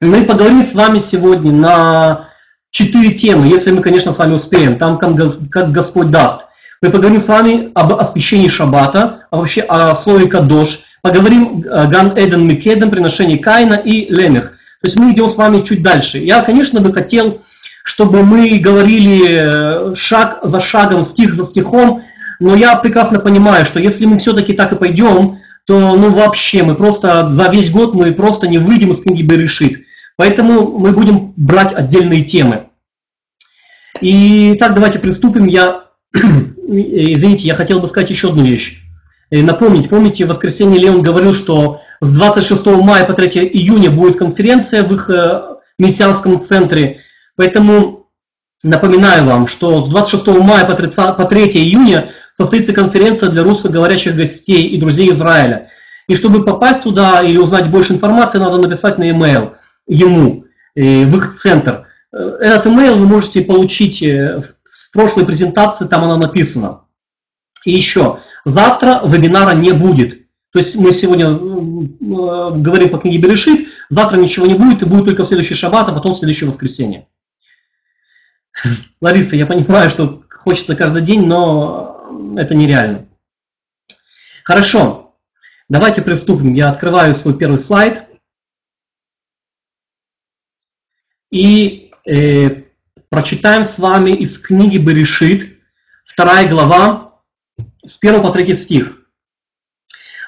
Мы поговорим с вами сегодня на четыре темы, если мы, конечно, с вами успеем, там, как Господь даст. Мы поговорим с вами об освящении Шаббата, а вообще о слове Кадош, поговорим о Ган Эден Микеден, приношении Каина и Лемех. То есть мы идем с вами чуть дальше. Я, конечно, бы хотел, чтобы мы говорили э, шаг за шагом, стих за стихом, но я прекрасно понимаю, что если мы все-таки так и пойдем, то ну вообще мы просто за весь год мы просто не выйдем из книги Берешит. Поэтому мы будем брать отдельные темы. И так давайте приступим. Я, извините, я хотел бы сказать еще одну вещь. И напомнить, помните, в воскресенье Леон говорил, что с 26 мая по 3 июня будет конференция в их э, мессианском центре. Поэтому напоминаю вам, что с 26 мая по 3, по 3 июня состоится конференция для русскоговорящих гостей и друзей Израиля. И чтобы попасть туда или узнать больше информации, надо написать на e-mail ему, э, в их центр. Э, этот email вы можете получить в прошлой презентации, там она написана. И еще, завтра вебинара не будет. То есть мы сегодня э, говорим по книге Берешит, завтра ничего не будет, и будет только следующий шаббат, а потом следующее воскресенье. Лариса, я понимаю, что хочется каждый день, но это нереально. Хорошо, давайте приступим. Я открываю свой первый слайд. И э, прочитаем с вами из книги Берешит, вторая глава, с 1 по 3 стих.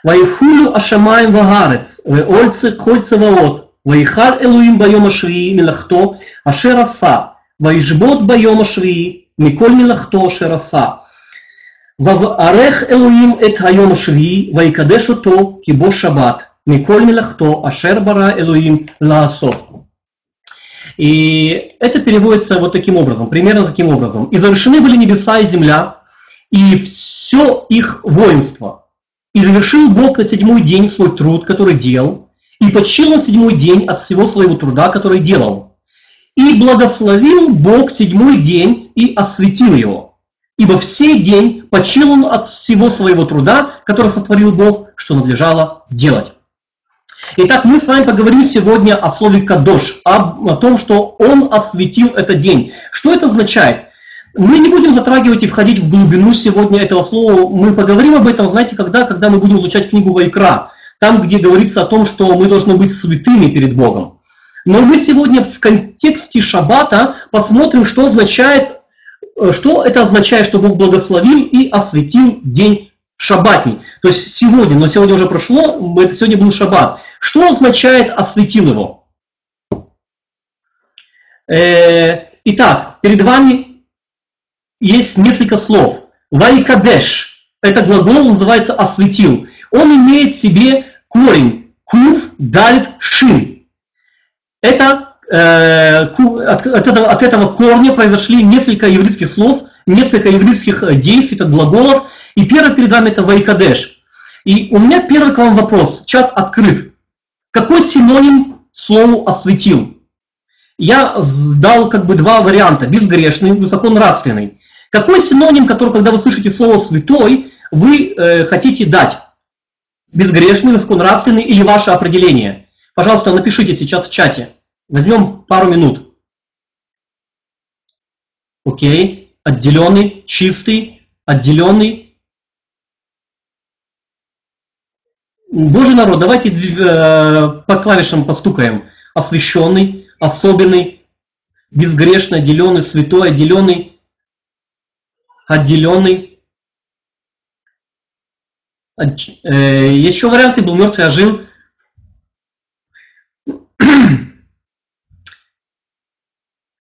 ויחולו השמיים והארץ, ועול כל צבאות, ויחל אלוהים ביום השביעי מלאכתו אשר עשה, וישבות ביום השביעי מכל מלאכתו אשר עשה. ובערך אלוהים את היום השביעי, ויקדש אותו כי בו שבת, מכל מלאכתו אשר ברא אלוהים לעשות. и это переводится вот таким образом, примерно таким образом. «И завершены были небеса и земля, и все их воинство. И завершил Бог на седьмой день свой труд, который делал, и почил на седьмой день от всего своего труда, который делал. И благословил Бог седьмой день и осветил его. Ибо в сей день почил он от всего своего труда, который сотворил Бог, что надлежало делать. Итак, мы с вами поговорим сегодня о слове «кадош», о, о том, что он осветил этот день. Что это означает? Мы не будем затрагивать и входить в глубину сегодня этого слова. Мы поговорим об этом, знаете, когда? Когда мы будем изучать книгу Вайкра. Там, где говорится о том, что мы должны быть святыми перед Богом. Но мы сегодня в контексте Шаббата посмотрим, что означает, э, что это означает, что Бог благословил и осветил день шаббатний. То есть сегодня, но сегодня уже прошло, это сегодня был шаббат. Что означает осветил его? Э, итак, перед вами есть несколько слов. Вайкадеш – это глагол, называется «осветил». Он имеет в себе корень кув, далит, шин. Это, э, от, от, этого, от этого корня произошли несколько еврейских слов, несколько еврейских э, действий, это глаголов. И первый перед вами это «вайкадеш». И у меня первый к вам вопрос, чат открыт. Какой синоним слову «осветил»? Я дал как бы два варианта, безгрешный, высоконравственный. Какой синоним, который, когда вы слышите слово «святой», вы э, хотите дать? Безгрешный, высоконравственный или ваше определение? Пожалуйста, напишите сейчас в чате. Возьмем пару минут. Окей. Отделенный, чистый, отделенный. Божий народ, давайте э, по клавишам постукаем. Освященный, особенный, безгрешный, отделенный, святой, отделенный, отделенный. Э, Еще варианты был мертвый, ожил.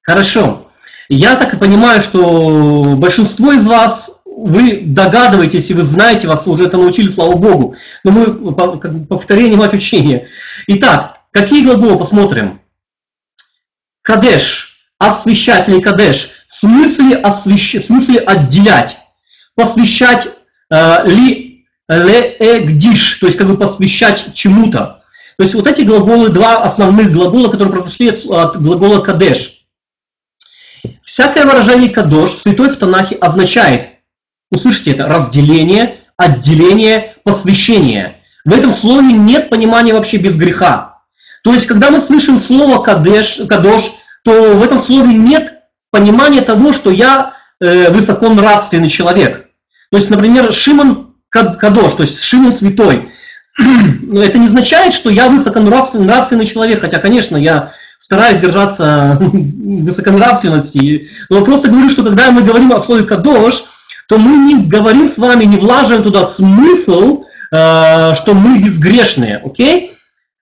Хорошо. Я так и понимаю, что большинство из вас, вы догадываетесь и вы знаете, вас уже это научили, слава Богу. Но мы повторение мать учения. Итак, какие глаголы посмотрим? Кадеш, освещательный кадеш в смысле, освещ... в смысле отделять, посвящать э, ли леэгдиш, то есть как бы посвящать чему-то. То есть вот эти глаголы, два основных глагола, которые произошли от, глагола кадеш. Всякое выражение кадош в святой в Танахе означает, услышите это, разделение, отделение, посвящение. В этом слове нет понимания вообще без греха. То есть, когда мы слышим слово кадеш, кадош, то в этом слове нет понимания того, что я э, высоконравственный человек. То есть, например, Шимон кадош, то есть Шимон святой. Это не означает, что я высоконравственный человек, хотя, конечно, я стараюсь держаться высоконравственности. Но просто говорю, что когда мы говорим о слове кадош, то мы не говорим с вами, не влаживаем туда смысл, э, что мы безгрешные, окей?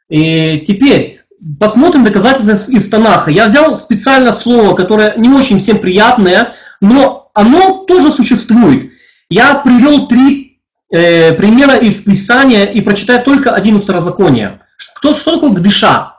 И теперь посмотрим доказательства из Танаха. Я взял специально слово, которое не очень всем приятное, но оно тоже существует. Я привел три э, примера из Писания и прочитаю только один из Второзакония. Что, что такое гдыша?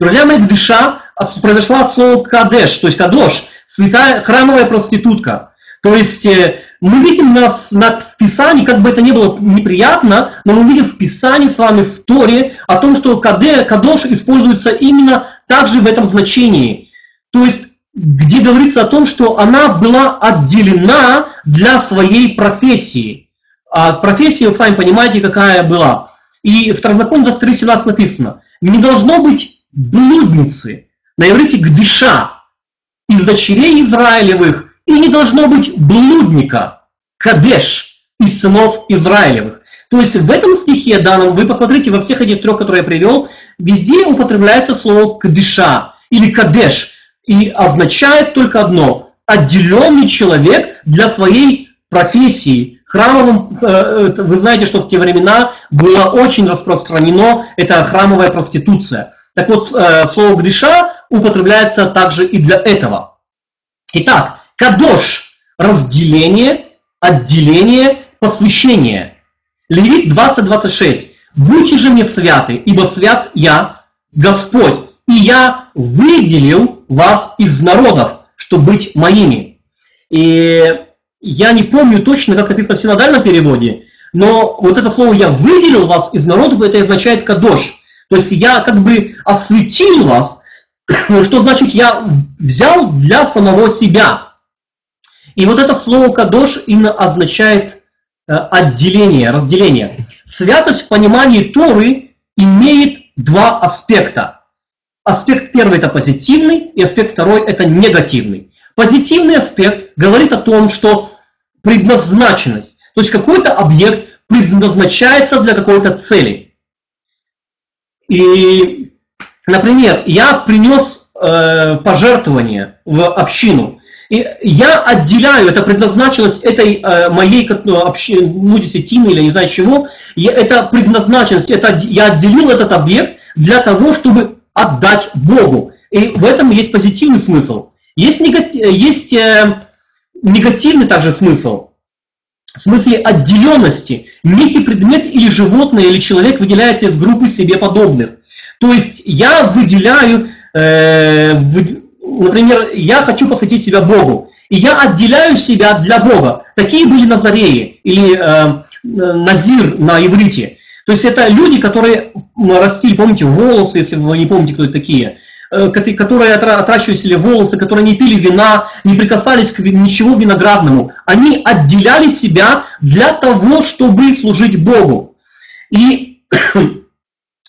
Друзья мои, гдыша произошла от слова кадеш, то есть кадош, святая храмовая проститутка. То есть э, мы видим нас на, в Писании, как бы это ни было неприятно, но мы видим в Писании с вами в Торе о том, что каде, кадош используется именно также в этом значении. То есть где говорится о том, что она была отделена для своей профессии. А профессия, вы сами понимаете, какая была. И в Второзакон 23.17 написано, не должно быть блудницы, на иврите гдыша, из дочерей Израилевых, и не должно быть блудника, кадеш, из сынов Израилевых. То есть в этом стихе данном, вы посмотрите, во всех этих трех, которые я привел, везде употребляется слово кадыша или кадеш, и означает только одно – отделенный человек для своей профессии. Храмовым, э, вы знаете, что в те времена было очень распространено это храмовая проституция. Так вот, э, слово греша употребляется также и для этого. Итак, Кадош – разделение, отделение, посвящение. Левит 20.26. «Будьте же мне святы, ибо свят я, Господь, и я выделил вас из народов, чтобы быть моими». И я не помню точно, как написано в синодальном переводе, но вот это слово «я выделил вас из народов» это означает «кадош». То есть я как бы осветил вас, что значит я взял для самого себя. И вот это слово «кадош» именно означает э, отделение, разделение. Святость в понимании Торы имеет два аспекта. Аспект первый – это позитивный, и аспект второй – это негативный. Позитивный аспект говорит о том, что предназначенность, то есть какой-то объект предназначается для какой-то цели. И, например, я принес э, пожертвование в общину, и я отделяю, это предназначенность этой э, моей ну, общи, ну, десятины или не знаю чего, я, это предназначенность, это, я отделил этот объект для того, чтобы отдать Богу. И в этом есть позитивный смысл. Есть, негатив, есть э, негативный также смысл. В смысле отделенности. Некий предмет или животное, или человек выделяется из группы себе подобных. То есть я выделяю, э, например, я хочу посвятить себя Богу, и я отделяю себя для Бога. Такие были Назареи или э, Назир на иврите. То есть это люди, которые растили, помните, волосы, если вы не помните, кто это такие, э, которые отращивали волосы, которые не пили вина, не прикасались к ничего виноградному. Они отделяли себя для того, чтобы служить Богу. И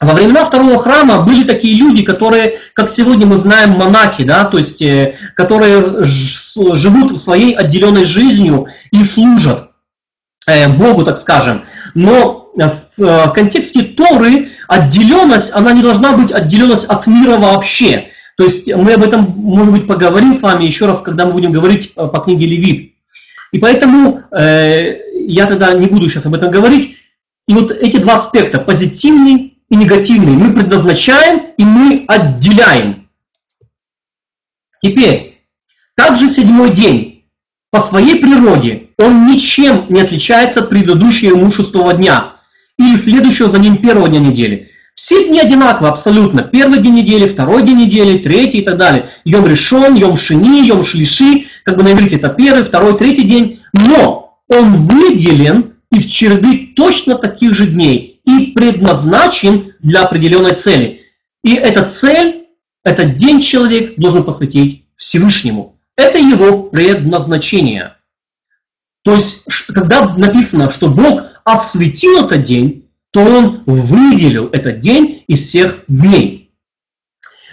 во времена второго храма были такие люди, которые, как сегодня мы знаем, монахи, да, то есть, э, которые живут своей отделенной жизнью и служат э, Богу, так скажем. Но в э, контексте Торы отделенность, она не должна быть отделенность от мира вообще. То есть мы об этом, может быть, поговорим с вами еще раз, когда мы будем говорить по книге Левит. И поэтому э, я тогда не буду сейчас об этом говорить. И вот эти два аспекта, позитивный и негативный мы предназначаем и мы отделяем. Теперь, также седьмой день. По своей природе он ничем не отличается от предыдущего ему шестого дня или следующего за ним первого дня недели. Все дни одинаковы абсолютно. Первый день недели, второй день недели, третий и так далее. Йом решен, йом шини, йом шлиши. Как бы на это первый, второй, третий день. Но он выделен из череды точно таких же дней и предназначен для определенной цели. И эта цель, этот день человек должен посвятить Всевышнему. Это его предназначение. То есть, когда написано, что Бог осветил этот день, то он выделил этот день из всех дней.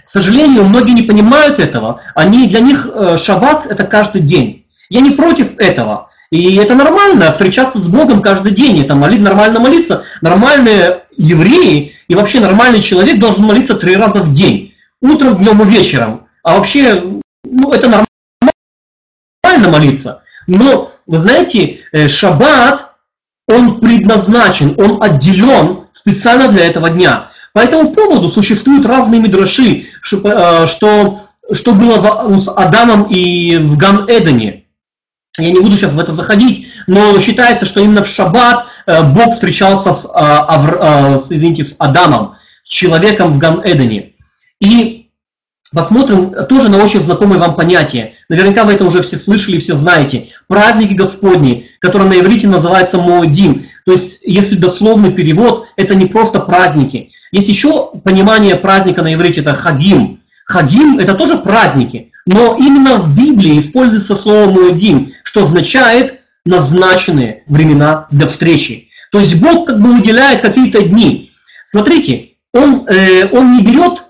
К сожалению, многие не понимают этого. Они, для них э, шаббат это каждый день. Я не против этого. И это нормально, встречаться с Богом каждый день, это молить, нормально молиться. Нормальные евреи и вообще нормальный человек должен молиться три раза в день. Утром, днем и вечером. А вообще, ну, это нормально молиться. Но, вы знаете, э, шаббат, он предназначен, он отделен специально для этого дня. По этому поводу существуют разные мидраши, э, что, что было с Адамом и в Ган-Эдене. Я не буду сейчас в это заходить, но считается, что именно в шаббат э, Бог встречался с, э, с, извините, с Адамом, с человеком в Ган-Эдене. И посмотрим тоже на очень знакомое вам понятие. Наверняка вы это уже все слышали, все знаете. Праздники Господни, которые на иврите называются Моодим. То есть, если дословный перевод, это не просто праздники. Есть еще понимание праздника на иврите, это Хагим. Хагим это тоже праздники. Но именно в Библии используется слово «муэдим», что означает назначенные времена для встречи. То есть Бог как бы выделяет какие-то дни. Смотрите, Он, э, он не берет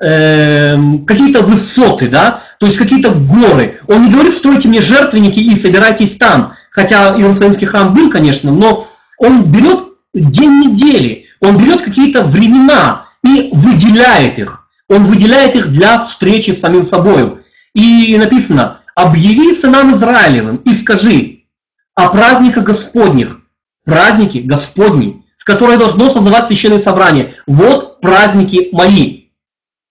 э, какие-то высоты, да, то есть какие-то горы. Он не говорит, стройте мне жертвенники и собирайтесь там. Хотя Иерусалимский храм был, конечно, но он берет день недели, он берет какие-то времена и выделяет их. Он выделяет их для встречи с самим собой. И написано, объяви сынам Израилевым и скажи о праздниках Господних, праздники Господни, в которые должно создавать священное собрание. Вот праздники мои.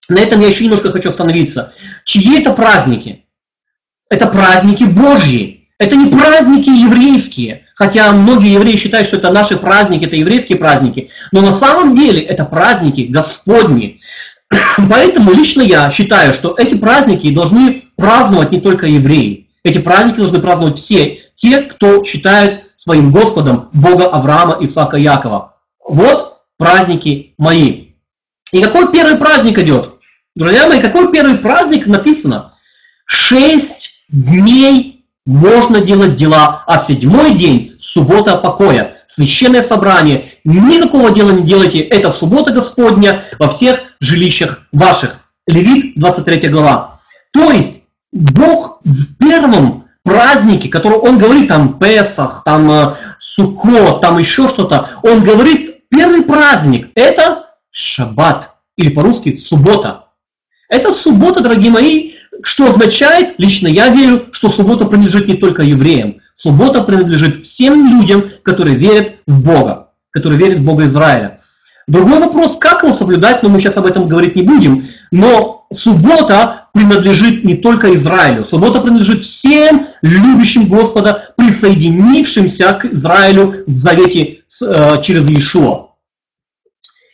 На этом я еще немножко хочу остановиться. Чьи это праздники? Это праздники Божьи. Это не праздники еврейские. Хотя многие евреи считают, что это наши праздники, это еврейские праздники. Но на самом деле это праздники Господни. Поэтому лично я считаю, что эти праздники должны праздновать не только евреи. Эти праздники должны праздновать все те, кто считает своим Господом Бога Авраама, Исаака, Якова. Вот праздники мои. И какой первый праздник идет? Друзья мои, какой первый праздник написано? Шесть дней можно делать дела, а в седьмой день суббота покоя, священное собрание. Никакого дела не делайте, это суббота Господня во всех жилищах ваших. Левит, 23 глава. То есть, Бог в первом празднике, который он говорит, там Песах, там э, Суккот, там еще что-то, он говорит, первый праздник, это Шаббат, или по-русски суббота. Это суббота, дорогие мои, что означает, лично я верю, что суббота принадлежит не только евреям. Суббота принадлежит всем людям, которые верят в Бога, которые верят в Бога Израиля. Другой вопрос, как его соблюдать, но мы сейчас об этом говорить не будем. Но суббота принадлежит не только Израилю. Суббота принадлежит всем любящим Господа, присоединившимся к Израилю в завете э, через Иешуа.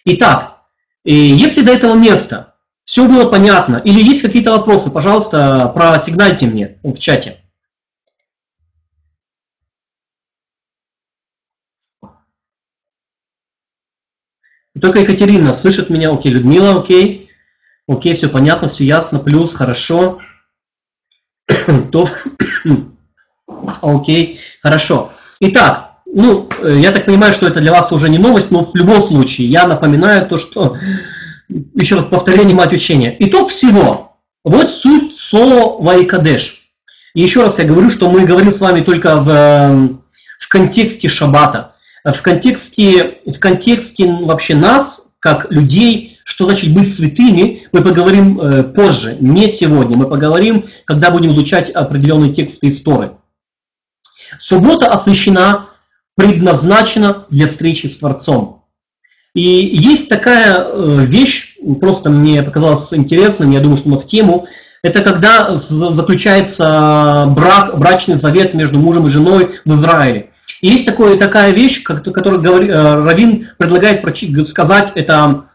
Итак, если до этого места все было понятно, или есть какие-то вопросы, пожалуйста, просигнальте мне в чате. Только Екатерина слышит меня, окей, Людмила, окей, окей, все понятно, все ясно, плюс, хорошо, то, окей, хорошо. Итак, ну, я так понимаю, что это для вас уже не новость, но в любом случае я напоминаю то, что, еще раз повторение мать учения. Итог всего. Вот суть слова Вайкадеш. И еще раз я говорю, что мы говорим с вами только в, в контексте шаббата в контексте, в контексте вообще нас, как людей, что значит быть святыми, мы поговорим э, позже, не сегодня. Мы поговорим, когда будем изучать определенные тексты истории. Суббота освящена, предназначена для встречи с Творцом. И есть такая э, вещь, просто мне показалось интересным, я думаю, что мы в тему, это когда заключается брак, брачный завет между мужем и женой в Израиле. И есть такое, такая вещь, которую говорит, э, Равин предлагает сказать это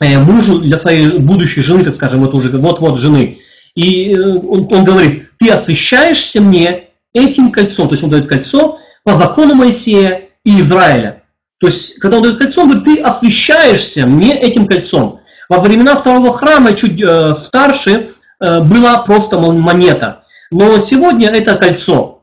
э, мужу для своей будущей жены, так скажем, вот уже вот-вот жены. И э, он, он говорит, ты освящаешься мне этим кольцом, то есть он дает кольцо по закону Моисея и Израиля. То есть, когда он дает кольцо, он говорит, ты освящаешься мне этим кольцом. Во времена второго храма, чуть э, старше, э, была просто монета. Но сегодня это кольцо.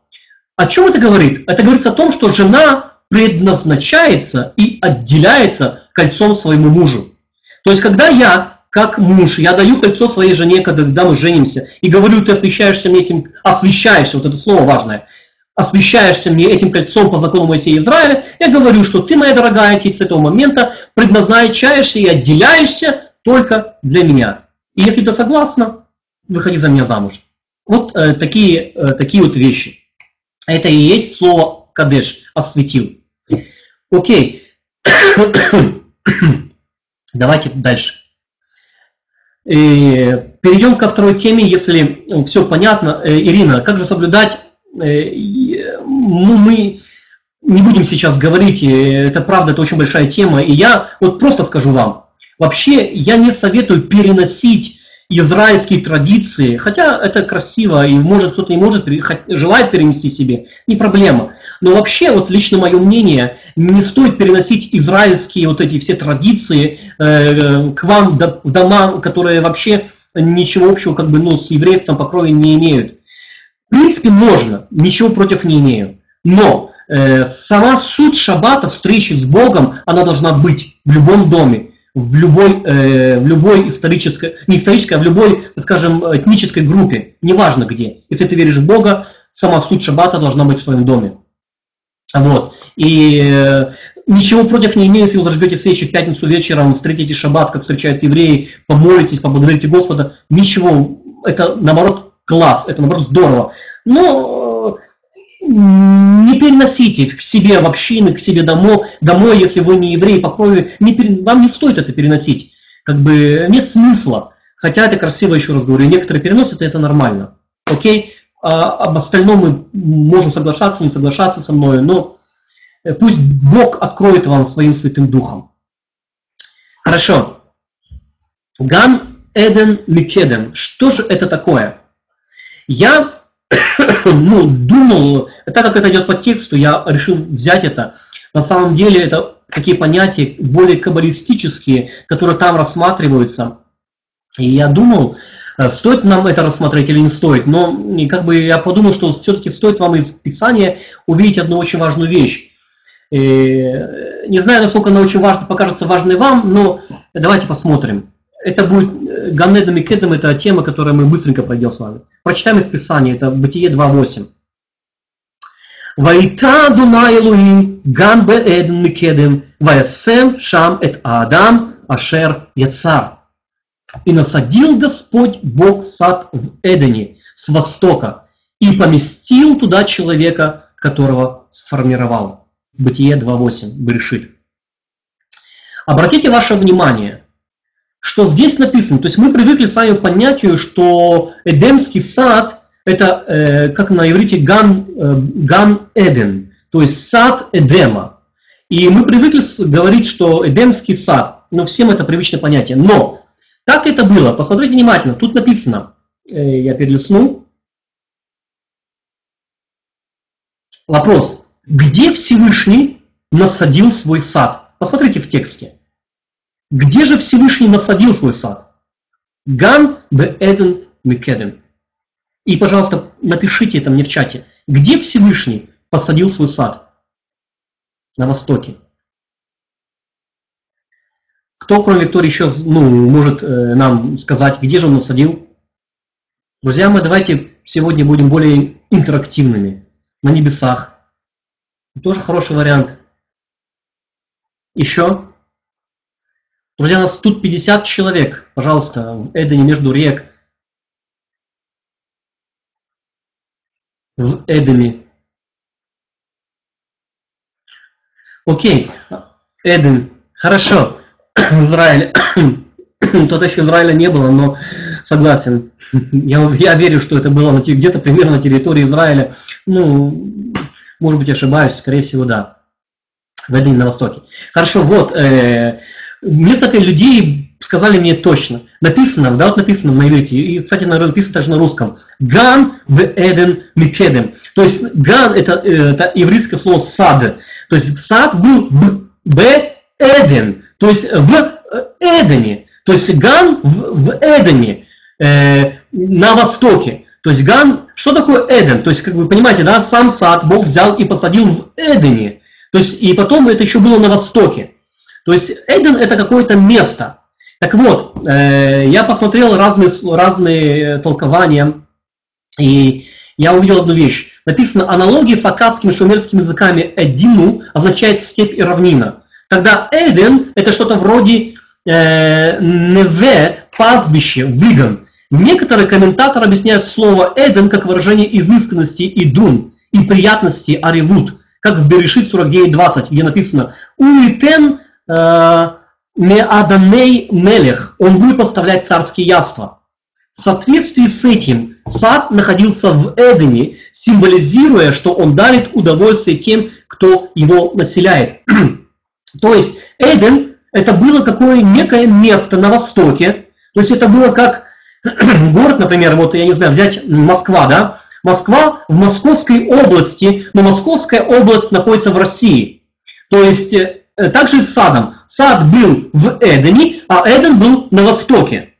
О чем это говорит? Это говорит о том, что жена предназначается и отделяется кольцом своему мужу. То есть, когда я, как муж, я даю кольцо своей жене, когда мы женимся, и говорю, ты освещаешься мне этим, освещаешься, вот это слово важное, освещаешься мне этим кольцом по закону Моисея Израиля, я говорю, что ты, моя дорогая, ты с этого момента предназначаешься и отделяешься только для меня. И если ты согласна, выходи за меня замуж. Вот э, такие, э, такие вот вещи. Это и есть слово кадеш, осветил. Окей. Давайте дальше. И э, перейдем ко второй теме, если ну, все понятно. Э, Ирина, как же соблюдать Э, ну, мы не будем сейчас говорить, это правда, это очень большая тема, и я вот просто скажу вам, вообще я не советую переносить израильские традиции, хотя это красиво, и может кто-то не может, желает перенести себе, не проблема. Но вообще, вот лично мое мнение, не стоит переносить израильские вот эти все традиции э, к вам в дома, которые вообще ничего общего как бы ну, с еврейством по крови не имеют. В принципе, можно, ничего против не имею. Но э, сама суть шаббата, встречи с Богом, она должна быть в любом доме, в любой, э, в любой исторической, не исторической, а в любой, скажем, этнической группе, неважно где. Если ты веришь в Бога, сама суть шаббата должна быть в твоем доме. Вот. И э, ничего против не имею, если вы зажгете свечи в пятницу вечером, встретите шаббат, как встречают евреи, помолитесь, поблагодарите Господа. Ничего, это наоборот класс, это наоборот здорово. Но не переносите к себе в общины, к себе домой, домой если вы не еврей по крови, не, вам не стоит это переносить. Как бы нет смысла. Хотя это красиво, еще раз говорю, некоторые переносят, и это нормально. Окей? А об остальном мы можем соглашаться, не соглашаться со мной, но э, пусть Бог откроет вам своим Святым Духом. Хорошо. Ган Эден Микеден. Что же это такое? Я ну, думал, так как это идет по тексту, я решил взять это. На самом деле это такие понятия более каббалистические, которые там рассматриваются. И я думал, э, стоит нам это рассмотреть или не стоит, но как бы я подумал, что все-таки стоит вам из Писания увидеть одну очень важную вещь. И э, не знаю, насколько она очень важна, покажется важной вам, но давайте посмотрим. Это будет э, Ганедом и Кедом, это тема, которую мы быстренько пройдем с вами. Прочитаем из Писания, это Бытие 2.8. Вайта Дунай Элуим Ган Беэден Микедем Ваясем Шам Эт Адам Ашер Яцар. И насадил Господь Бог сад в Эдене с востока и поместил туда человека, которого сформировал. Бытие 2.8, Берешит. Обратите ваше внимание, что здесь написано. То есть мы привыкли с вами к понятию, что Эдемский сад – это, э, как на иврите, Ган, э, Ган Эден, то есть сад Эдема. И мы привыкли говорить, что Эдемский сад, ну всем это привычное понятие. Но так это было, посмотрите внимательно, тут написано, э, я перелистну. Вопрос, где Всевышний насадил свой сад? Посмотрите в тексте. Где же Всевышний насадил свой сад? Ган бе Эден Микеден. И, пожалуйста, напишите это мне в чате. Где Всевышний посадил свой сад? На востоке. Кто, кроме Виктории, еще ну, может э, нам сказать, где же он насадил? Друзья мои, давайте сегодня будем более интерактивными. На небесах. Тоже хороший вариант. Еще? Друзья, нас тут 50 человек, пожалуйста, в Эдене между рек. В Эдене. Окей, Эден. Хорошо. Израиль. Тут еще Израиля не было, но согласен. Я, я верю, что это было где-то примерно на территории Израиля. Ну, может быть, ошибаюсь, скорее всего, да. В Эдене на востоке. Хорошо, вот. Э, несколько людей сказали мне точно. Написано, да, вот написано на иврите, и, кстати, наверное, написано даже на русском. Ган в Эден Микедем. То есть ган это, это еврейское слово сад. То есть сад был в Б Эден, то есть в Эдене. То есть ган в, в Эдене, э, на востоке. То есть ган, что такое Эден? То есть, как вы понимаете, да, сам сад Бог взял и посадил в Эдене. То есть, и потом это еще было на востоке. То есть Эден это какое-то место. Так вот, э, я посмотрел разные, разные толкования, и я увидел одну вещь. Написано, аналогии с акадскими шумерскими языками Эдину означает степь и равнина. Тогда Эден это что-то вроде э, Неве, пастбище, выгон. Некоторые комментаторы объясняют слово Эден как выражение изысканности и дун, и приятности аревут, как в Берешит 49.20, где написано «Уитен э, Меаданей Мелех, он будет поставлять царские яства. В соответствии с этим сад находился в Эдене, символизируя, что он дарит удовольствие тем, кто его населяет. То есть Эден это было какое некое место на востоке, то есть это было как город, например, вот я не знаю, взять Москва, да, Москва в Московской области, но Московская область находится в России. То есть э, также с садом. Сад был в Эдене, а Эден был на востоке.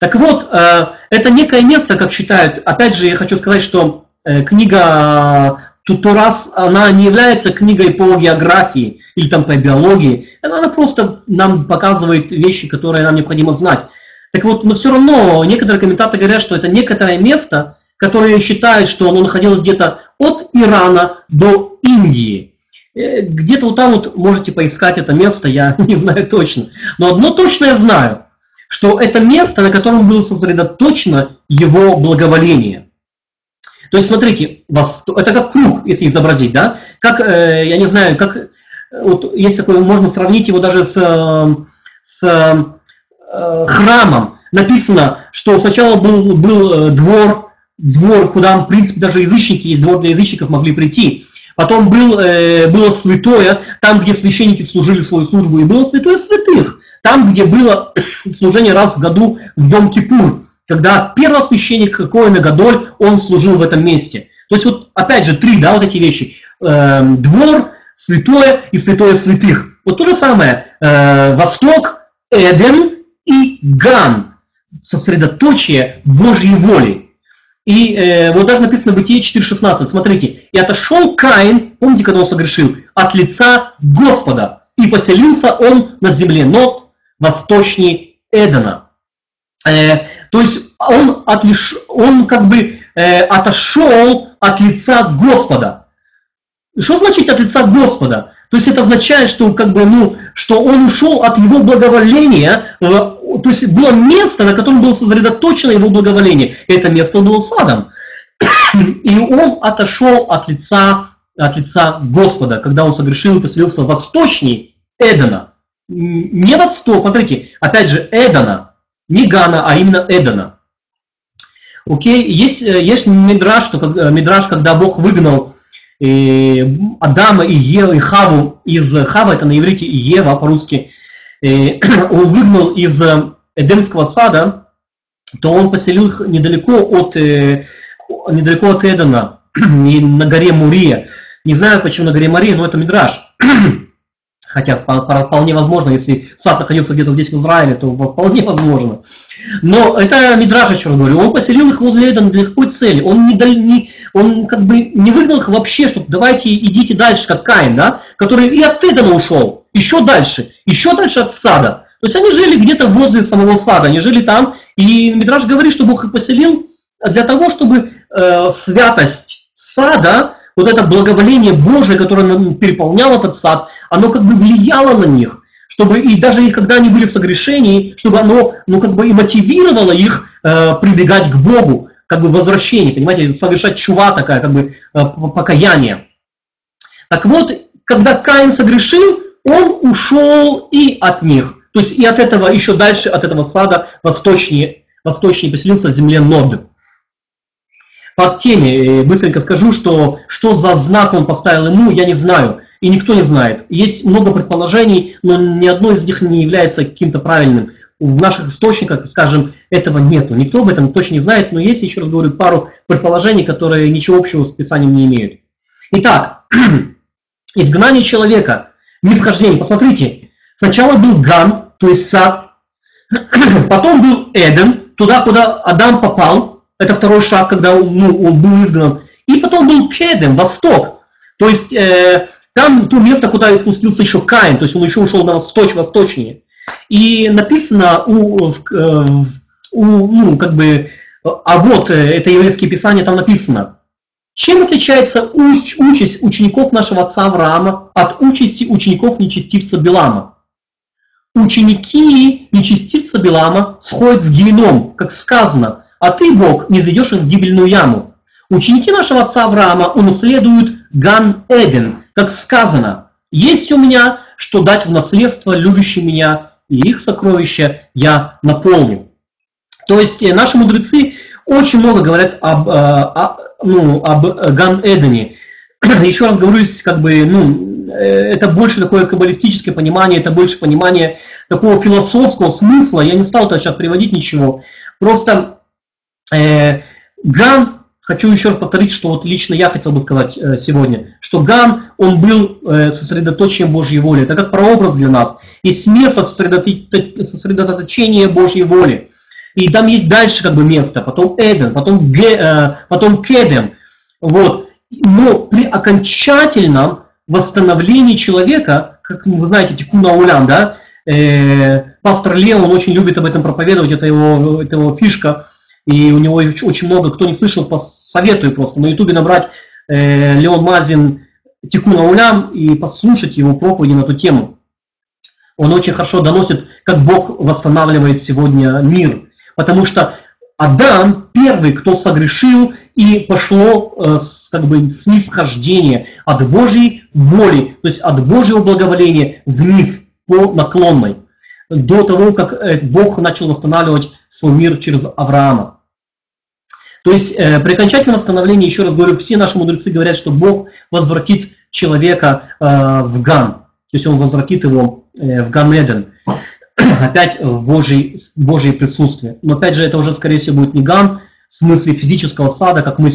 Так вот, э, это некое место, как считают, опять же, я хочу сказать, что э, книга Тутурас, она не является книгой по географии или там по биологии, она просто нам показывает вещи, которые нам необходимо знать. Так вот, но все равно некоторые комментаторы говорят, что это некоторое место, которое считают, что оно находилось где-то от Ирана до Индии. Э, где-то вот там вот можете поискать это место, я не знаю точно. Но одно точно я знаю, что это место, на котором было сосредоточено его благоволение. То есть, смотрите, это как круг, если изобразить, да? Как, э, я не знаю, как, вот есть такое, можно сравнить его даже с, с э, храмом. Написано, что сначала был, был двор, двор, куда, в принципе, даже язычники, есть двор для язычников, могли прийти. Потом был, э, было святое, там, где священники служили свою службу, и было святое святых, там, где было служение раз в году в Йом-Кипур, когда первосвященник Коина Гадоль, он служил в этом месте. То есть вот опять же три, да, вот эти вещи. Э, двор, святое и святое святых. Вот то же самое. Э, Восток, Эден и Ган. Сосредоточие Божьей воли. И э, вот даже написано в Бытие 4.16, смотрите, «И отошел Каин, помните, когда он согрешил, от лица Господа, и поселился он на земле Нот, восточнее Эдена». Э, то есть он, отлиш, он как бы э, отошел от лица Господа. Что значит от лица Господа? То есть это означает, что, как бы, ну, что он ушел от его благоволения, э, то есть было место, на котором было сосредоточено его благоволение. Это место было садом. И он отошел от лица, от лица Господа, когда он согрешил и поселился восточней Эдена. Не восток, смотрите, опять же, Эдена, не Гана, а именно Эдена. Окей, есть, э, есть мидраж, что, э, мидраж, когда Бог выгнал э, Адама и Еву, и Хаву из Хава, это на иврите Ева по-русски, он выгнал из э, Эдемского сада, то он поселил их недалеко от, э, недалеко от Эдена, на горе Мурия. Не знаю, почему на горе Мурия, но это Мидраж. Хотя вполне возможно, если сад находился где-то здесь в Израиле, то вполне возможно. Но это Мидраж, еще раз говорю, он поселил их возле Эдена для какой цели? Он, не, не, он как бы не выгнал их вообще, что давайте идите дальше, как Каин, да? который и от Эдена ушел, еще дальше, еще дальше от сада. То есть они жили где-то возле самого сада, они жили там, и Мидраж говорит, что Бог их поселил для того, чтобы э, святость сада вот это благоволение Божие, которое переполняло этот сад, оно как бы влияло на них, чтобы и даже и когда они были в согрешении, чтобы оно, ну как бы и мотивировало их э, прибегать к Богу, как бы возвращение, понимаете, совершать чува такая, как бы э, покаяние. Так вот, когда Каин согрешил, он ушел и от них. То есть и от этого, еще дальше, от этого сада восточнее, восточнее поселился в земле Нод по теме э, быстренько скажу, что что за знак он поставил ему, я не знаю. И никто не знает. Есть много предположений, но ни одно из них не является каким-то правильным. В наших источниках, скажем, этого нету. Никто об этом точно не знает, но есть, еще раз говорю, пару предположений, которые ничего общего с Писанием не имеют. Итак, изгнание человека, нисхождение. Посмотрите, сначала был Ган, то есть сад, потом был Эден, туда, куда Адам попал, это второй шаг, когда он, ну, он был изгнан. И потом был Кедем, восток. То есть э, Там то место, куда спустился еще Каин, то есть он еще ушел на восточь, восточнее. И написано у, э, у ну, как бы, а вот э, это еврейское писание, там написано, чем отличается уч, участь учеников нашего отца Авраама от участи учеников нечестивца Белама? Ученики нечестивца Белама сходят в геном, как сказано, а ты, Бог, не зайдешь в гибельную яму. Ученики нашего отца Авраама унаследуют Ган-Эден, как сказано, есть у меня, что дать в наследство любящим меня, и их сокровища я наполню. То есть э, наши мудрецы очень много говорят об, э, о, ну, об Ган-Эдене. Еще раз говорю, как бы, ну, э, это больше такое каббалистическое понимание, это больше понимание такого философского смысла. Я не стал это сейчас приводить ничего. Просто э, Ган Хочу еще раз повторить, что вот лично я хотел бы сказать э, сегодня, что Ган, он был э, сосредоточием Божьей воли. Это как прообраз для нас. Есть место сосредоточения Божьей воли. И там есть дальше как бы место, потом Эден, потом, Ге, э, потом Кедем. Вот. Но при окончательном восстановлении человека, как вы знаете, Тикуна Улям, да, э, пастор Лео, он очень любит об этом проповедовать, это его, это его фишка, и у него очень много, кто не слышал, советую просто на ютубе набрать э, Леон Мазин Тикуна Улям и послушать его проповеди на эту тему. Он очень хорошо доносит, как Бог восстанавливает сегодня мир. Потому что Адам первый, кто согрешил, и пошло э, как бы снисхождение от Божьей воли, то есть от Божьего благоволения вниз по наклонной, до того, как э, Бог начал восстанавливать свой мир через Авраама. То есть э, при окончательном восстановлении, еще раз говорю, все наши мудрецы говорят, что Бог возвратит человека в Ган, то есть он возвратит его в Ган-Эден, опять в Божий, Божье присутствие. Но опять же, это уже, скорее всего, будет не Ган, в смысле физического сада, как мы,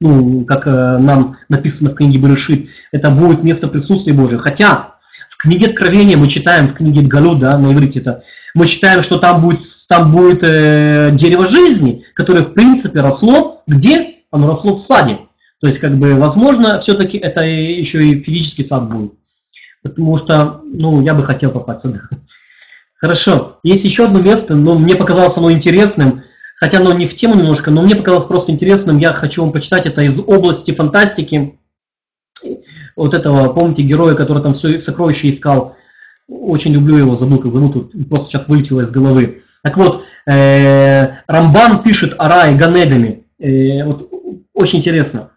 ну, как э, нам написано в книге Берешит, это будет место присутствия Божьего. Хотя в книге Откровения мы читаем, в книге Галют, да, на иврите это, мы читаем, что там будет, там будет э, дерево жизни, которое в принципе росло, где? Оно росло в саде. То есть, как бы, возможно, все-таки это еще и физический сад будет. Потому что, ну, я бы хотел попасть сюда. Хорошо. Есть еще одно место, но мне показалось оно интересным, хотя оно не в тему немножко, но мне показалось просто интересным. Я хочу вам почитать это из области фантастики вот этого, помните, героя, который там все сокровища искал. Очень люблю его, забыл, как зовут, просто сейчас вылетело из головы. Так вот, э, Рамбан пишет о рае Ганедами. Э, вот, очень интересно.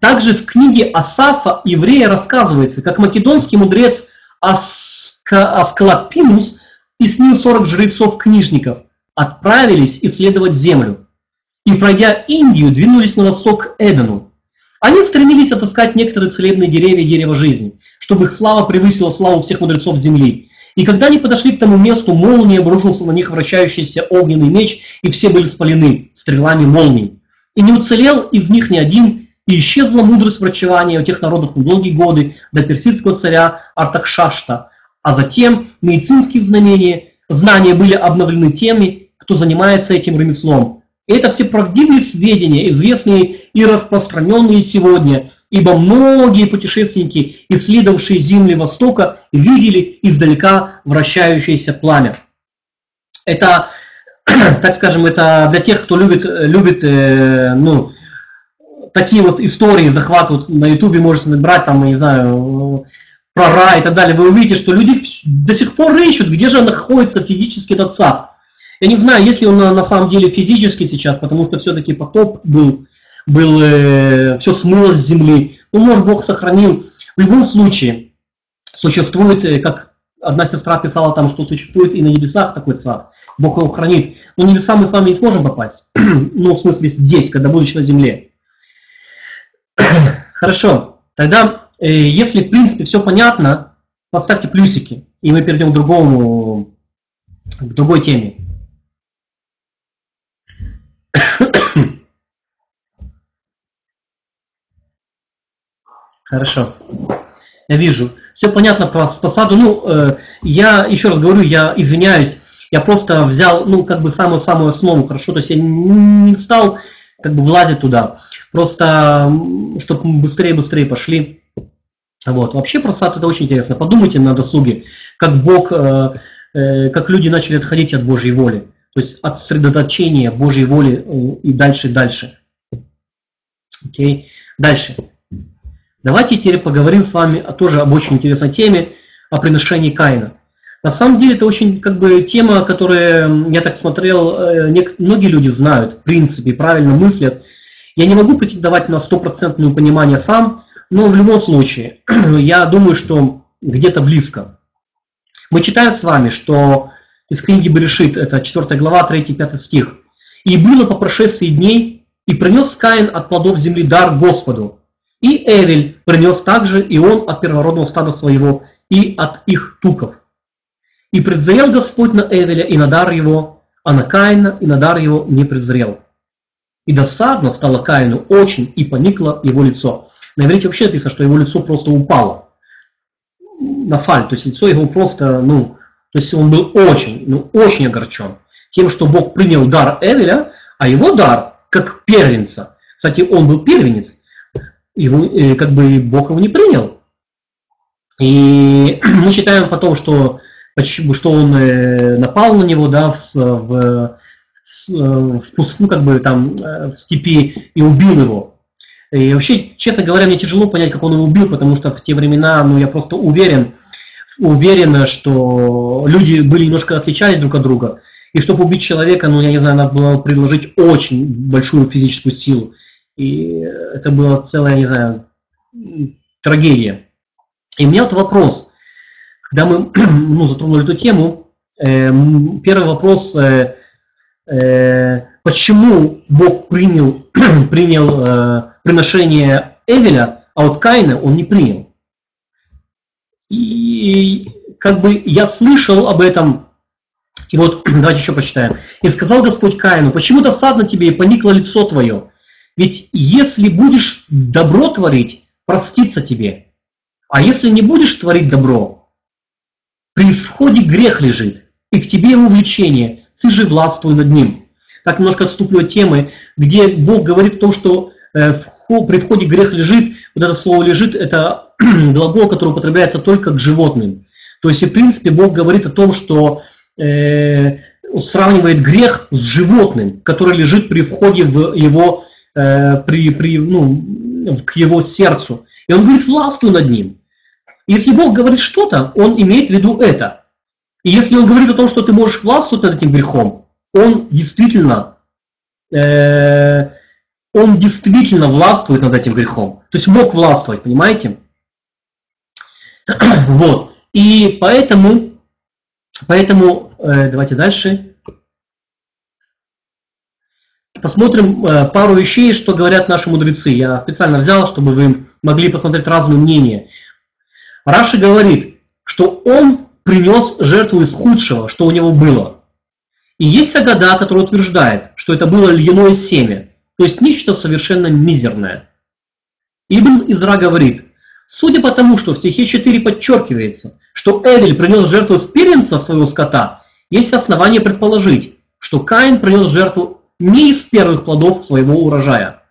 Также в книге Асафа еврея рассказывается, как македонский мудрец Аска, Асклапинус и с ним 40 жрецов-книжников отправились исследовать землю. И, пройдя Индию, двинулись на восток к Эдену. Они стремились отыскать некоторые целебные деревья дерева жизни, чтобы их слава превысила славу всех мудрецов земли. И когда они подошли к тому месту, молния обрушился на них вращающийся огненный меч, и все были спалены стрелами молний. И не уцелел из них ни один, и исчезла мудрость врачевания у тех народов на долгие годы до персидского царя Артахшашта. А затем медицинские знамения, знания были обновлены теми, кто занимается этим ремеслом. Это все правдивые сведения, известные и распространенные сегодня, ибо многие путешественники, исследовавшие земли Востока, видели издалека вращающееся пламя. Это, так скажем, это для тех, кто любит, любит э, ну, такие вот истории захватывают на ютубе, можете набрать там, не знаю, про рай и так далее, вы увидите, что люди до сих пор ищут, где же находится физически этот сад. Я не знаю, есть ли он на, самом деле физически сейчас, потому что все-таки потоп был, был э, все смыло с земли. Ну, может, Бог сохранил. В любом случае, существует, э, как одна сестра писала там, что существует и на небесах такой сад. Бог его хранит. Но небеса мы с вами не сможем попасть. ну, в смысле, здесь, когда будучи на земле. Хорошо. Тогда, если, в принципе, все понятно, поставьте плюсики, и мы перейдем к другому, к другой теме. Хорошо. Я вижу. Все понятно про посаду. Ну, э, я еще раз говорю, я извиняюсь. Я просто взял, ну, как бы самую-самую основу, хорошо, то есть я не стал как бы влазить туда. Просто, чтобы быстрее-быстрее пошли. Вот. Вообще про сад это очень интересно. Подумайте на досуге, как Бог, э, э, как люди начали отходить от Божьей воли. То есть от сосредоточения Божьей воли э, и дальше, дальше. Окей. Дальше. Давайте теперь поговорим с вами тоже об очень интересной теме, о приношении Каина. На самом деле это очень как бы тема, которая, я так смотрел, э, многие люди знают, в принципе, правильно мыслят. Я не могу претендовать на стопроцентное понимание сам, но в любом случае, я думаю, что где-то близко. Мы читаем с вами, что из книги Берешит, это 4 глава, 3-5 стих. «И было по прошествии дней, и принес Каин от плодов земли дар Господу, и Эвель принес также и он от первородного стада своего, и от их туков. И предзрел Господь на Эвеля и на дар его, а на Каина и на дар его не презрел. И досадно стало Каину очень, и поникло его лицо. На иврите вообще написано, что его лицо просто упало на фаль, то есть лицо его просто, ну, то есть он был очень, ну, очень огорчен тем, что Бог принял дар Эвеля, а его дар как первенца. Кстати, он был первенец, его, э, как бы Бог его не принял. И мы считаем потом, что что он э, напал на него, да, в, в, в, ну, как бы там э, в степи и убил его. И вообще, честно говоря, мне тяжело понять, как он его убил, потому что в те времена, ну, я просто уверен, уверен, что люди были немножко отличались друг от друга. И чтобы убить человека, ну, я не знаю, надо было приложить очень большую физическую силу. И это была целая, не знаю, трагедия. И у меня вот вопрос – когда мы ну, затронули эту тему, э, первый вопрос, э, э, почему Бог принял, принял э, приношение Эвеля, а вот Каина он не принял. И как бы я слышал об этом, и вот давайте еще почитаем. «И сказал Господь Каину, почему досадно тебе и поникло лицо твое? Ведь если будешь добро творить, простится тебе. А если не будешь творить добро, при входе грех лежит, и к тебе его влечение, ты же властвуй над ним. Так немножко отступлю от темы, где Бог говорит о том, что при входе грех лежит, вот это слово лежит, это глагол, который употребляется только к животным. То есть, в принципе, Бог говорит о том, что э, сравнивает грех с животным, который лежит при входе в его, э, при, при, ну, к его сердцу. И он говорит, властвуй над ним. Если Бог говорит что-то, Он имеет в виду это. И если Он говорит о том, что ты можешь властвовать над этим грехом, Он действительно, э, Он действительно властвует над этим грехом. То есть мог властвовать, понимаете? Вот. И поэтому, поэтому э, давайте дальше. Посмотрим э, пару вещей, что говорят наши мудрецы. Я специально взял, чтобы вы могли посмотреть разные мнения. Раши говорит, что он принес жертву из худшего, что у него было. И есть Агада, который утверждает, что это было льняное семя, то есть нечто совершенно мизерное. Ибн Изра говорит, судя по тому, что в стихе 4 подчеркивается, что Эвель принес жертву из первенца своего скота, есть основания предположить, что Каин принес жертву не из первых плодов своего урожая.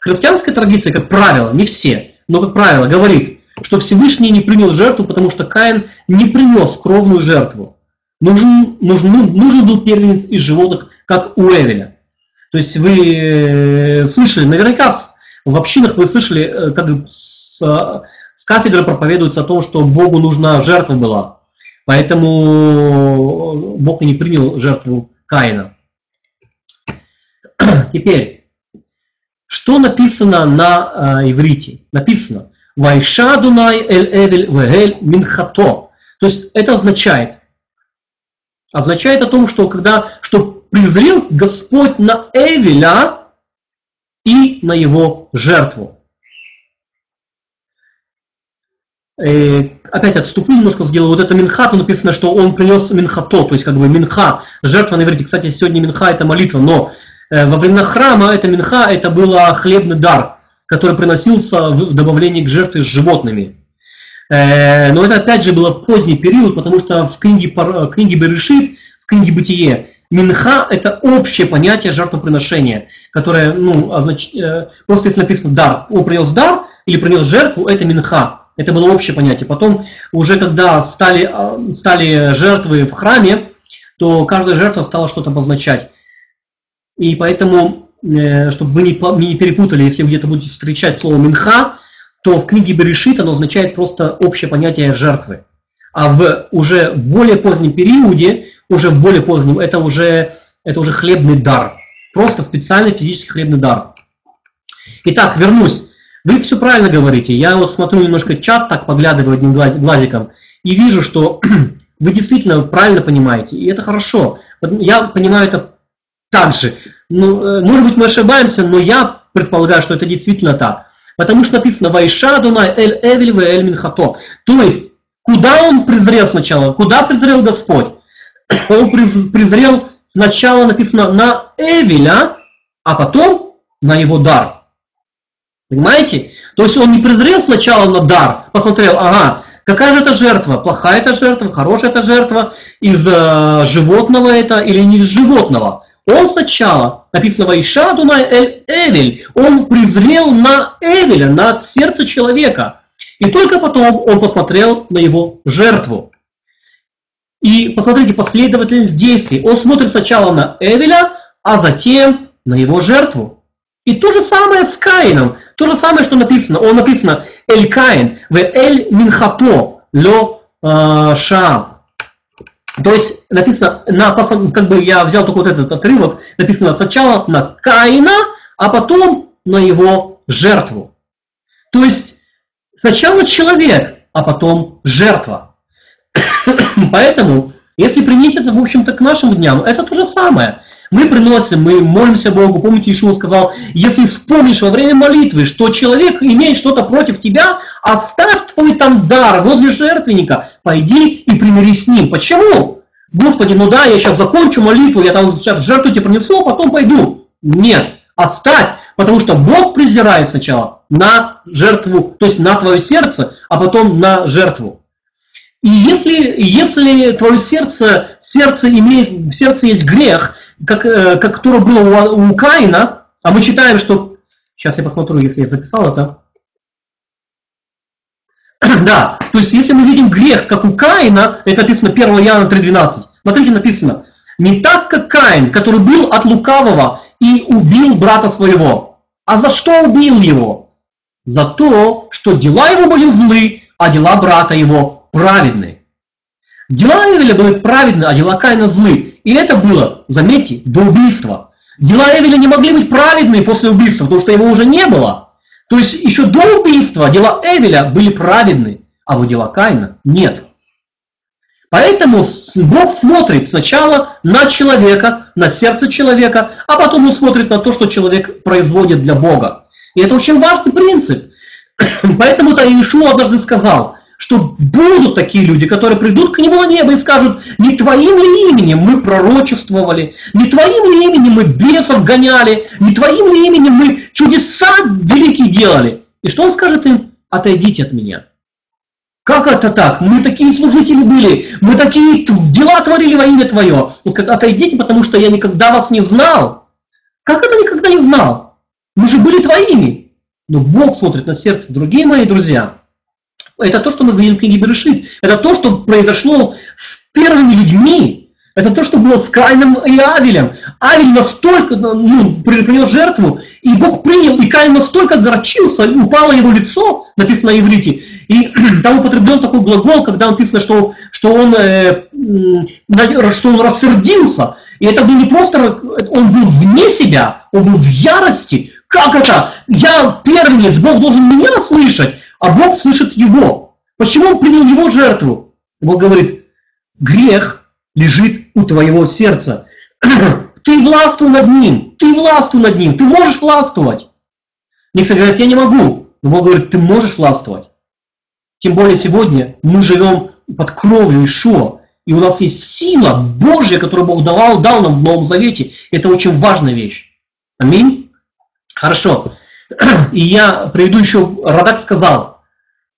Христианская традиция, как правило, не все, но, как правило, говорит, что Всевышний не принял жертву, потому что Каин не принес кровную жертву. Нужен, нужен, ну, нужен был первенец из животных, как у Эвеля. То есть вы э, слышали, наверняка в общинах вы слышали, э, как с, с кафедры проповедуется о том, что Богу нужна жертва была. Поэтому Бог и не принял жертву Каина. Теперь, что написано на э, иврите? Написано «Вайша Дунай эль эвель вегель минхато». То есть это означает, означает о том, что когда, что презрел Господь на Эвеля и на его жертву. И э, опять отступлю немножко, сделаю вот это минхат, написано, что он принес минхато, то есть как бы минха, жертва на иврите. Кстати, сегодня минха это молитва, но Э, во времена храма это минха, это был хлебный дар, который приносился в добавлении к жертве с животными. Э, но это опять же было поздний период, потому что в книге, книге Берешит, в книге Бытие, минха – это общее понятие жертвоприношения, которое, ну, означ... Э, просто если написано дар, он принес дар, или принес жертву, это минха. Это было общее понятие. Потом, уже когда стали, а, стали жертвы в храме, то каждая жертва стала что-то обозначать. И поэтому, э, чтобы вы не перепутали, если вы где-то будете встречать слово «минха», то в книге Берешит оно означает просто общее понятие жертвы. А в уже более позднем периоде, уже в более позднем, это уже, это уже хлебный дар. Просто специальный физический хлебный дар. Итак, вернусь. Вы все правильно говорите. Я вот смотрю немножко чат, так поглядываю одним глазиком, и вижу, что вы действительно правильно понимаете, и это хорошо. Я понимаю это так же. Ну, э, может быть, мы ошибаемся, но я предполагаю, что это действительно так. Потому что написано «Вайша Дунай эль эвель ве эль минхато». То есть, куда он презрел сначала? Куда презрел Господь? Он презрел сначала написано на Эвеля, а потом на его дар. Понимаете? То есть он не презрел сначала на дар, посмотрел, ага, какая же это жертва, плохая это жертва, хорошая это жертва, из э, животного это или не из животного. Он сначала, написано Вайша Дунай Эль Эвель, он презрел на Эвеля, на сердце человека. И только потом он посмотрел на его жертву. И посмотрите последовательность действий. Он смотрит сначала на Эвеля, а затем на его жертву. И то же самое с Каином. То же самое, что написано. Он написано Эль Каин, в Эль Минхато, Ло э. То есть написано, на, как бы я взял только вот этот отрывок, написано сначала на Каина, а потом на его жертву. То есть сначала человек, а потом жертва. Поэтому, если принять это, в общем-то, к нашим дням, это то же самое. Мы приносим, мы молимся Богу. Помните, Ишуа сказал, если вспомнишь во время молитвы, что человек имеет что-то против тебя, оставь твой там дар возле жертвенника, пойди и примирись с ним. Почему? Господи, ну да, я сейчас закончу молитву, я там сейчас жертву тебе принесу, а потом пойду. Нет, оставь, потому что Бог презирает сначала на жертву, то есть на твое сердце, а потом на жертву. И если, если твое сердце, сердце имеет, в сердце есть грех, как, э, как который был у, у Каина, а мы читаем, что... Сейчас я посмотрю, если я записал это. да, то есть если мы видим грех, как у Каина, это написано 1 Иоанна 3.12. Смотрите, написано, не так, как Каин, который был от лукавого и убил брата своего. А за что убил его? За то, что дела его были злы, а дела брата его праведные. Дела Эвеля были праведны, а дела Каина злы. И это было, заметьте, до убийства. Дела Эвеля не могли быть праведные после убийства, потому что его уже не было. То есть еще до убийства дела Эвеля были праведны, а вот дела Каина нет. Поэтому Бог смотрит сначала на человека, на сердце человека, а потом он смотрит на то, что человек производит для Бога. И это очень важный принцип. Поэтому-то Иешуа однажды сказал, что будут такие люди, которые придут к нему на небо и скажут, не твоим ли именем мы пророчествовали, не твоим ли именем мы бесов гоняли, не твоим ли именем мы чудеса великие делали. И что он скажет им? Отойдите от меня. Как это так? Мы такие служители были, мы такие дела творили во имя Твое. Он скажет, отойдите, потому что я никогда вас не знал. Как это никогда не знал? Мы же были Твоими. Но Бог смотрит на сердце, другие мои друзья. Это то, что мы видим в книге Берешит. Это то, что произошло с первыми людьми. Это то, что было с Каином и Авелем. Авель настолько ну, принес жертву, и Бог принял, и Каин настолько огорчился, упало его лицо, написано на иврите, и там употреблен такой глагол, когда написано, что, что, он, э, что он рассердился. И это был не просто, он был вне себя, он был в ярости. Как это? Я первенец, Бог должен меня слышать а Бог слышит его. Почему он принял его жертву? Бог говорит, грех лежит у твоего сердца. Ты властвуй над ним, ты властвуй над ним, ты можешь властвовать. Некоторые говорят, я не могу. Но Бог говорит, ты можешь властвовать. Тем более сегодня мы живем под кровью Ишуа, и у нас есть сила Божья, которую Бог давал, дал нам в Новом Завете. Это очень важная вещь. Аминь. Хорошо. И я приведу еще, Радак сказал,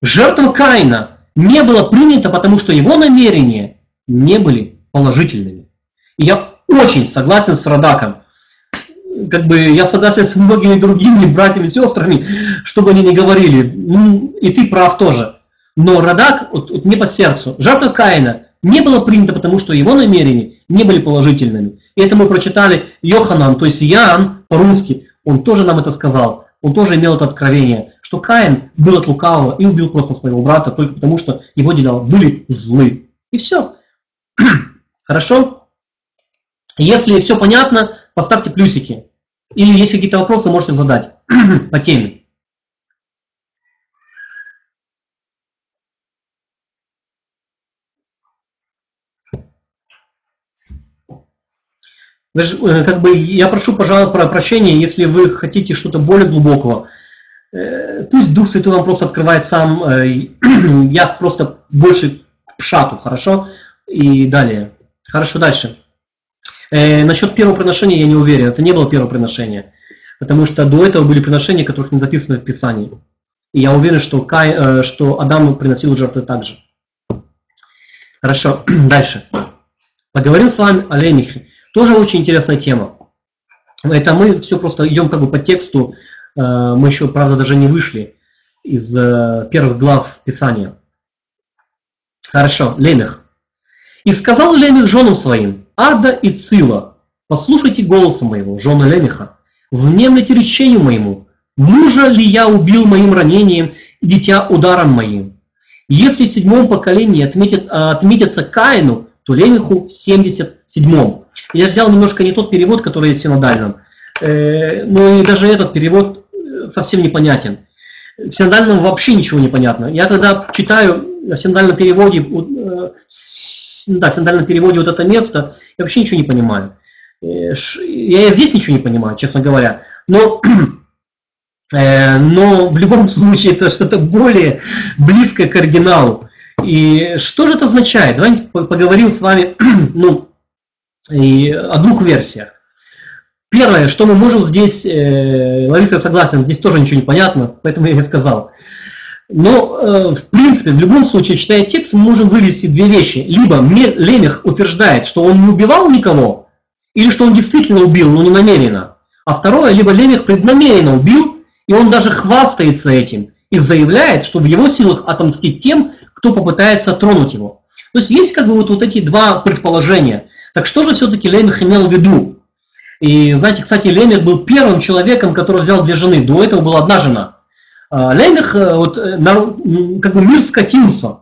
Жертва Каина не была принята, потому что его намерения не были положительными. И я очень согласен с Радаком. как бы я согласен с многими другими братьями и сестрами, чтобы они не говорили, ну, и ты прав тоже. Но Радак, вот, вот мне по сердцу, жертва Каина не было принято, потому что его намерения не были положительными. И это мы прочитали Йоханан, то есть Иоанн по-русски, он тоже нам это сказал, он тоже имел это откровение, что Каин был от лукавого и убил просто своего брата только потому, что его дела были злы. И все. Хорошо? Если все понятно, поставьте плюсики. Или если какие-то вопросы, можете задать по теме. Э, как бы, я прошу, пожалуйста, про прощения, если вы хотите что-то более глубокого. Э, пусть Дух Святой вам просто открывает сам. Э, я просто больше к пшату, хорошо? И далее. Хорошо, дальше. Насчет первого приношения я не уверен. Это не было первое приношение. Потому что до этого были приношения, которых не записано в Писании. И я уверен, что, Кай, что Адам приносил жертвы также. Хорошо, дальше. Поговорим с вами о Лемихе. Тоже очень интересная тема. Это мы все просто идем как бы по тексту. Э, мы еще, правда, даже не вышли из э, первых глав Писания. Хорошо, Лемех. И сказал Лемех женам своим, Ада и Цила, послушайте голоса моего, жены Лемеха, внемлите речению моему, мужа ли я убил моим ранением и дитя ударом моим? Если в седьмом поколении отметит, отметится Каину, то Лемеху в 77-м. Я взял немножко не тот перевод, который есть в синодальном, э, но и даже этот перевод э, совсем непонятен. В синодальном вообще ничего не понятно. Я когда читаю в синодальном переводе, э, да, в синодальном переводе вот это место, я вообще ничего не понимаю. Я здесь ничего не понимаю, честно говоря. Но, но в любом случае это что-то более близкое к оригиналу. И что же это означает? Давайте поговорим с вами ну, и о двух версиях. Первое, что мы можем здесь, э, Лариса, согласен, здесь тоже ничего не понятно, поэтому я и сказал. Но, э, в принципе, в любом случае, читая текст, мы можем вывести две вещи. Либо Лемех утверждает, что он не убивал никого, или что он действительно убил, но не намеренно. А второе, либо Лемех преднамеренно убил, и он даже хвастается этим, и заявляет, что в его силах отомстить тем, кто попытается тронуть его. То есть есть как бы вот, вот эти два предположения. Так что же все-таки Лемех имел в виду? И знаете, кстати, Лемех был первым человеком, который взял две жены. До этого была одна жена. А, Лемех, э, вот, э, как бы мир скатился.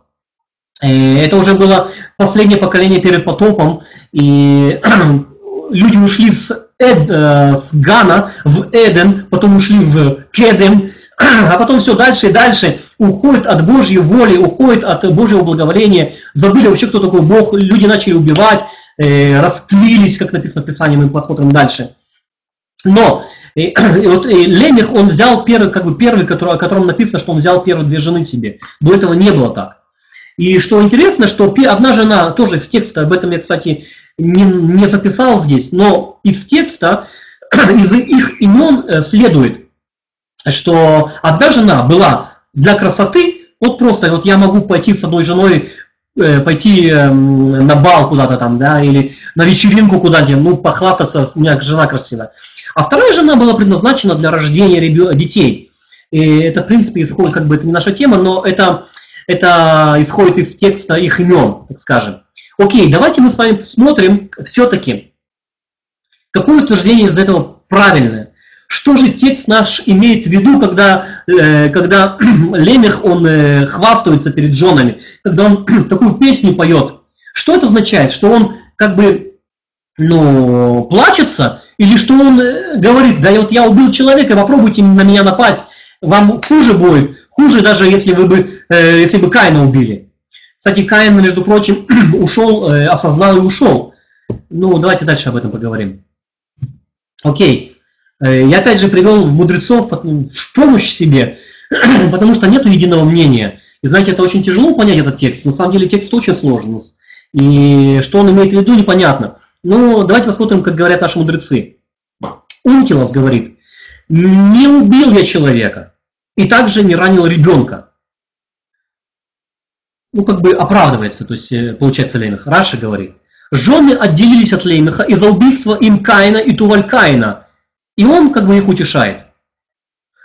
Это уже было последнее поколение перед потопом. И люди ушли с, Эд, э, с Гана в Эден, потом ушли в Кедем, а потом все дальше и дальше уходит от Божьей воли, уходит от Божьего благоволения, забыли вообще, кто такой Бог, люди начали убивать, э, растлились, как написано в Писании, мы посмотрим дальше. Но и, и вот и Лемех, он взял первый, как бы первый, который, о котором написано, что он взял первые две жены себе. До этого не было так. И что интересно, что одна жена, тоже из текста, об этом я, кстати, не, не записал здесь, но из текста, из их имен э, следует, что одна жена была для красоты, вот просто вот я могу пойти с одной женой, э, пойти э, на бал куда-то там, да, или на вечеринку куда-нибудь, ну, похвастаться, у меня жена красивая. А вторая жена была предназначена для рождения детей. И это, в принципе, исходит, как бы, это не наша тема, но это, это исходит из текста их имен, так скажем. Окей, давайте мы с вами посмотрим все-таки, какое утверждение из этого правильное. Что же текст наш имеет в виду, когда, э, когда Лемех, он э, хвастается перед женами, когда он такую песню поет? Что это означает? Что он как бы ну, плачется, или что он э, говорит, да вот я убил человека, попробуйте на меня напасть, вам хуже будет, хуже даже если вы бы, э, если бы Каина убили. Кстати, Каин, между прочим, ушел, э, осознал и ушел. Ну, давайте дальше об этом поговорим. Окей. Э, я опять же привел мудрецов в помощь себе, потому что нет единого мнения. И знаете, это очень тяжело понять этот текст. На самом деле текст очень сложный. И что он имеет в виду, непонятно. Но давайте посмотрим, как говорят наши мудрецы. Ункилос говорит, не убил я человека и также не ранил ребенка. Ну, как бы оправдывается, то есть э, получается Леймех. Раши говорит, жены отделились от Леймеха из-за убийства им Каина и Туваль Каина, И он как бы их утешает.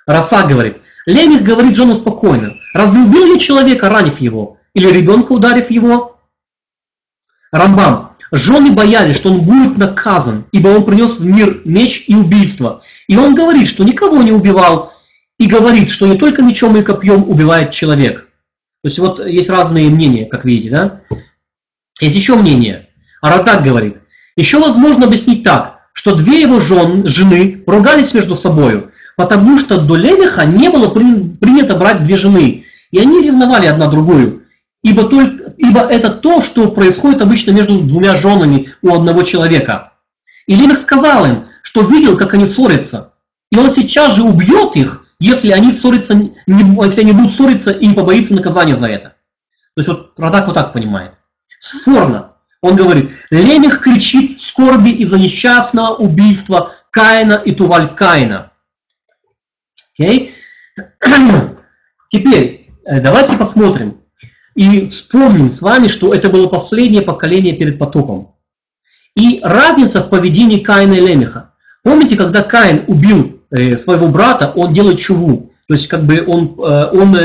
Раса говорит, Лемих говорит Джону спокойно, разве убил ли человека, ранив его, или ребенка, ударив его? Рамбам, жены боялись, что он будет наказан, ибо он принес в мир меч и убийство. И он говорит, что никого не убивал, и говорит, что не только мечом и копьем убивает человек. То есть вот есть разные мнения, как видите, да? Есть еще мнение. Аратак говорит, еще возможно объяснить так, что две его жен, жены ругались между собой, потому что до Левиха не было принято брать две жены, и они ревновали одна другую. Ибо, только, ибо это то, что происходит обычно между двумя женами у одного человека. И Левих сказал им, что видел, как они ссорятся, и он сейчас же убьет их, если они, ссорятся, не, если они будут ссориться и не побоится наказания за это. То есть вот Радак вот так понимает. Сфорно. Он говорит, Лемех кричит в скорби из-за несчастного убийства Каина и Туваль Каина. Okay? Теперь э, давайте посмотрим и вспомним с вами, что это было последнее поколение перед потопом. И разница в поведении Каина и Лемеха. Помните, когда Каин убил э, своего брата, он делает чуву. То есть как бы он, э, он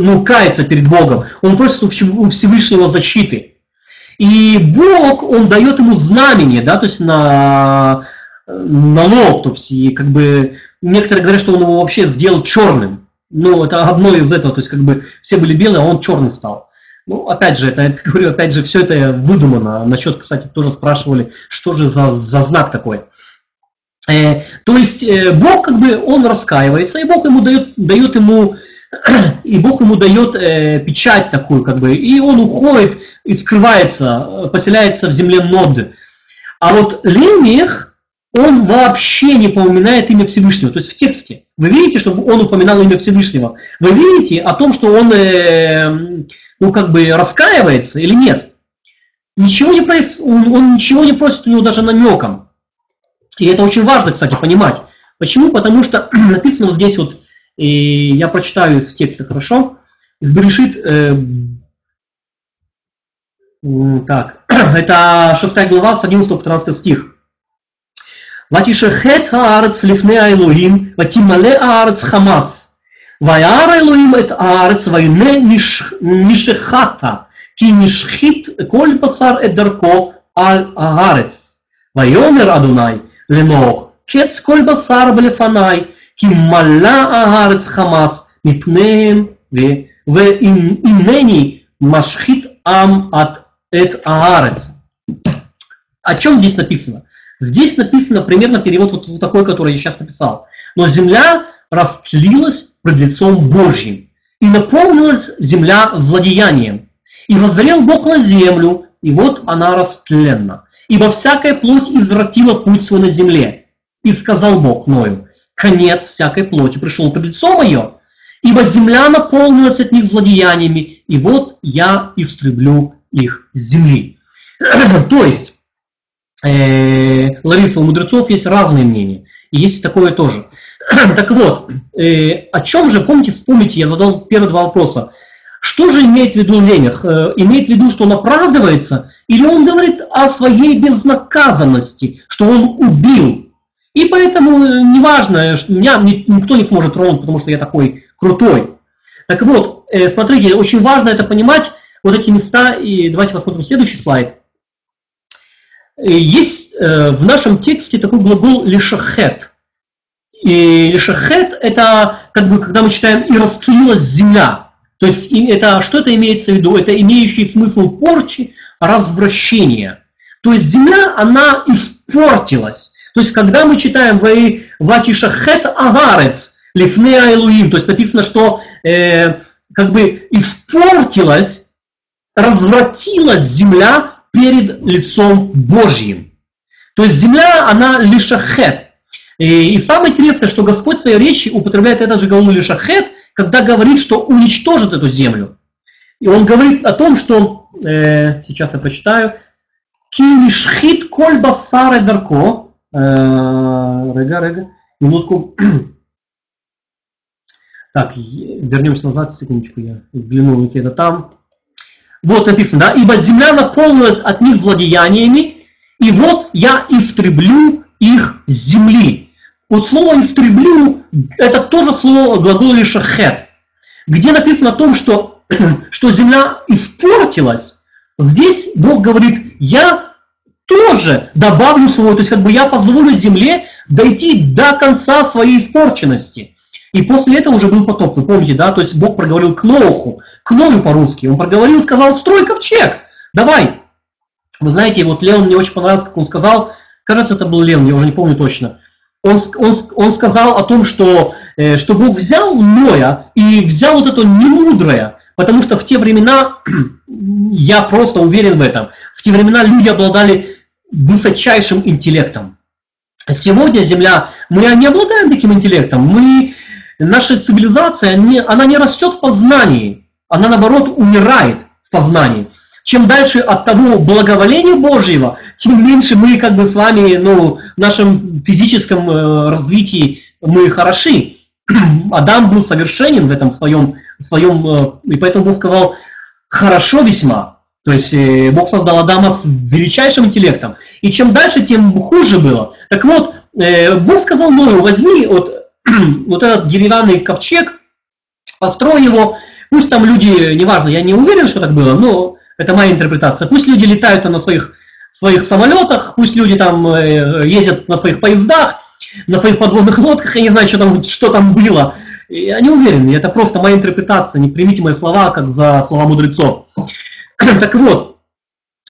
ну, кается перед Богом. Он просит у Всевышнего защиты. И Бог, он дает ему знамение, да, то есть на, на лоб, то есть и как бы некоторые говорят, что он его вообще сделал черным. Ну, это одно из этого, то есть как бы все были белые, а он черный стал. Ну, опять же, это, говорю, опять же, все это выдумано. Насчет, кстати, тоже спрашивали, что же за, за знак такой. Э, то есть э, Бог как бы, он раскаивается, и Бог ему дает, дает ему, и Бог ему дает э, печать такую, как бы, и он уходит и скрывается, поселяется в земле Нод. А вот Лемех, он вообще не упоминает имя Всевышнего. То есть в тексте вы видите, что он упоминал имя Всевышнего. Вы видите о том, что он, э, ну, как бы раскаивается или нет. Ничего не проис... он, он ничего не просит у него даже намеком. И это очень важно, кстати, понимать. Почему? Потому что написано вот здесь вот, и я прочитаю в тексте хорошо, в Берешит, э, так, это 6 глава с 11 по 13 стих. ותשחט הארץ לפני האלוהים, ותמלא הארץ חמס. וירא האלוהים את הארץ, והנה נשחתה, כי נשחית כל בשר את דרכו על הארץ. ויאמר אדוני לאמור, קץ כל בשר בלפניי, כי מלא הארץ חמס מפניהם, והנני משחית עם את הארץ. О чем здесь написано? Здесь написано примерно перевод вот такой, который я сейчас написал. Но земля растлилась пред лицом Божьим, и наполнилась земля злодеянием. И воззрел Бог на землю, и вот она растленна. Ибо всякая плоть извратила путь свой на земле. И сказал Бог Ною, конец всякой плоти пришел пред лицо мое, ибо земля наполнилась от них злодеяниями, и вот я истреблю их с земли. То есть, э, Лариса, у мудрецов есть разные мнения. И есть такое тоже. так вот, э, о чем же, помните, вспомните, я задал первые два вопроса. Что же имеет в виду Ленях? Э, имеет в виду, что он оправдывается, или он говорит о своей безнаказанности, что он убил? И поэтому э, неважно, что меня никто не сможет тронуть, потому что я такой крутой. Так вот, э, смотрите, очень важно это понимать, вот эти места, и давайте посмотрим следующий слайд. Э, есть э, в нашем тексте такой глагол лишахет. И лишахет это как бы когда мы читаем и расцелилась земля. То есть это, что это имеется в виду? Это имеющий смысл порчи, развращения. То есть земля, она испортилась. То есть когда мы читаем «Ватишахет агарец лифне айлуим», то есть написано, что э, как бы испортилась, развратилась земля перед лицом Божьим. То есть земля, она лишахет. И, и самое интересное, что Господь в своей речи употребляет это же глагол лишахет, когда говорит, что уничтожит эту землю. И он говорит о том, что, э, сейчас я прочитаю, «Ки коль басаре дарко», рега, рега, минутку, так, вернемся назад, секундочку, я взглянул где-то там. Вот написано, да, ибо земля наполнилась от них злодеяниями, и вот я истреблю их земли. Вот слово «истреблю» – это тоже слово глагол «шахет», где написано о том, что, что земля испортилась. Здесь Бог говорит, я тоже добавлю свое, то есть как бы я позволю земле дойти до конца своей испорченности. И после этого уже был потоп, вы помните, да, то есть Бог проговорил к Ноху, к Ною по-русски, он проговорил, сказал, строй ковчег, давай. Вы знаете, вот Леон мне очень понравилось, как он сказал, кажется, это был Леон, я уже не помню точно, он, он, он сказал о том, что, э, что Бог взял Ноя и взял вот это немудрое, потому что в те времена, я просто уверен в этом, в те времена люди обладали высочайшим интеллектом. Сегодня Земля, мы не обладаем таким интеллектом, мы, наша цивилизация, не, она не растет в познании, она наоборот умирает в познании. Чем дальше от того благоволения Божьего, тем меньше мы как бы с вами ну, в нашем физическом э, развитии мы хороши. Адам был совершенен в этом своем, своем э, и поэтому Бог сказал, хорошо весьма. То есть э, Бог создал Адама с величайшим интеллектом. И чем дальше, тем хуже было. Так вот, э, Бог сказал Ною, возьми вот, вот этот деревянный ковчег, построй его, пусть там люди, неважно, я не уверен, что так было, но это моя интерпретация. Пусть люди летают на своих, своих самолетах, пусть люди там э, ездят на своих поездах, на своих подводных лодках, я не знаю, что там, что там было. Я не уверен, это просто моя интерпретация, не примите мои слова как за слова мудрецов. Так вот,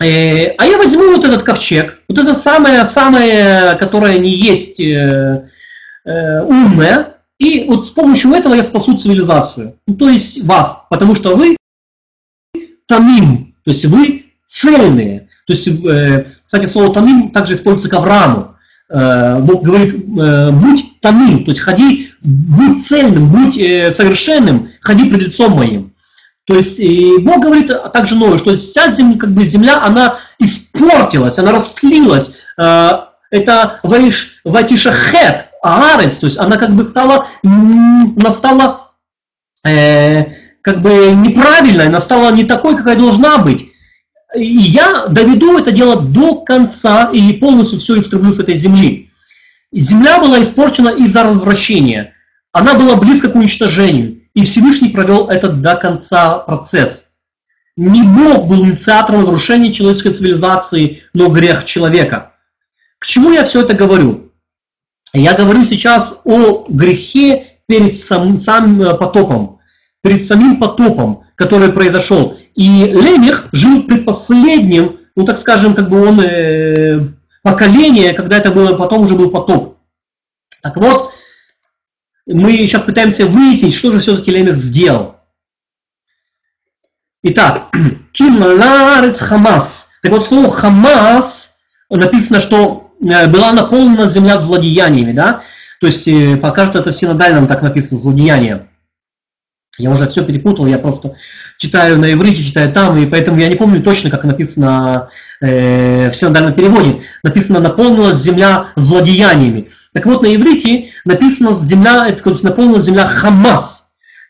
э, а я возьму вот этот ковчег, вот это самое-самое, которое не есть э, умное, и вот с помощью этого я спасу цивилизацию, ну, то есть вас, потому что вы тамим, то есть вы цельные. То есть, э, кстати, слово тамим также используется к Аврааму. Э, Бог говорит, э, будь тамим, то есть ходи, будь цельным, будь совершенным, ходи пред лицом моим. То есть и Бог говорит также Ною, что вся земля, как бы земля, она испортилась, она растлилась. Это ватишахет, аарец, то есть она как бы стала, она стала как бы неправильной, она стала не такой, какая должна быть. И я доведу это дело до конца и полностью все истреблю с этой земли. Земля была испорчена из-за развращения. Она была близко к уничтожению. И Всевышний провел этот до конца процесс. Не Бог был инициатором разрушения человеческой цивилизации, но грех человека. К чему я все это говорю? Я говорю сейчас о грехе перед самым, самым э, потопом перед самим потопом, который произошел. И Лемех жил предпоследним, ну так скажем, как бы он э, поколение, когда это было, потом уже был потоп. Так вот, мы сейчас пытаемся выяснить, что же все-таки Лемех сделал. Итак, Ким Ларец Хамас. Так вот, слово Хамас написано, что э, была наполнена земля злодеяниями, да? То есть, э, пока что это в синодальном так написано, злодеяния. Я уже все перепутал, я просто читаю на иврите, читаю там, и поэтому я не помню точно, как написано э, в синодальном переводе. Написано «наполнилась земля злодеяниями». Так вот, на иврите написано «земля», это наполнилась земля Хамас.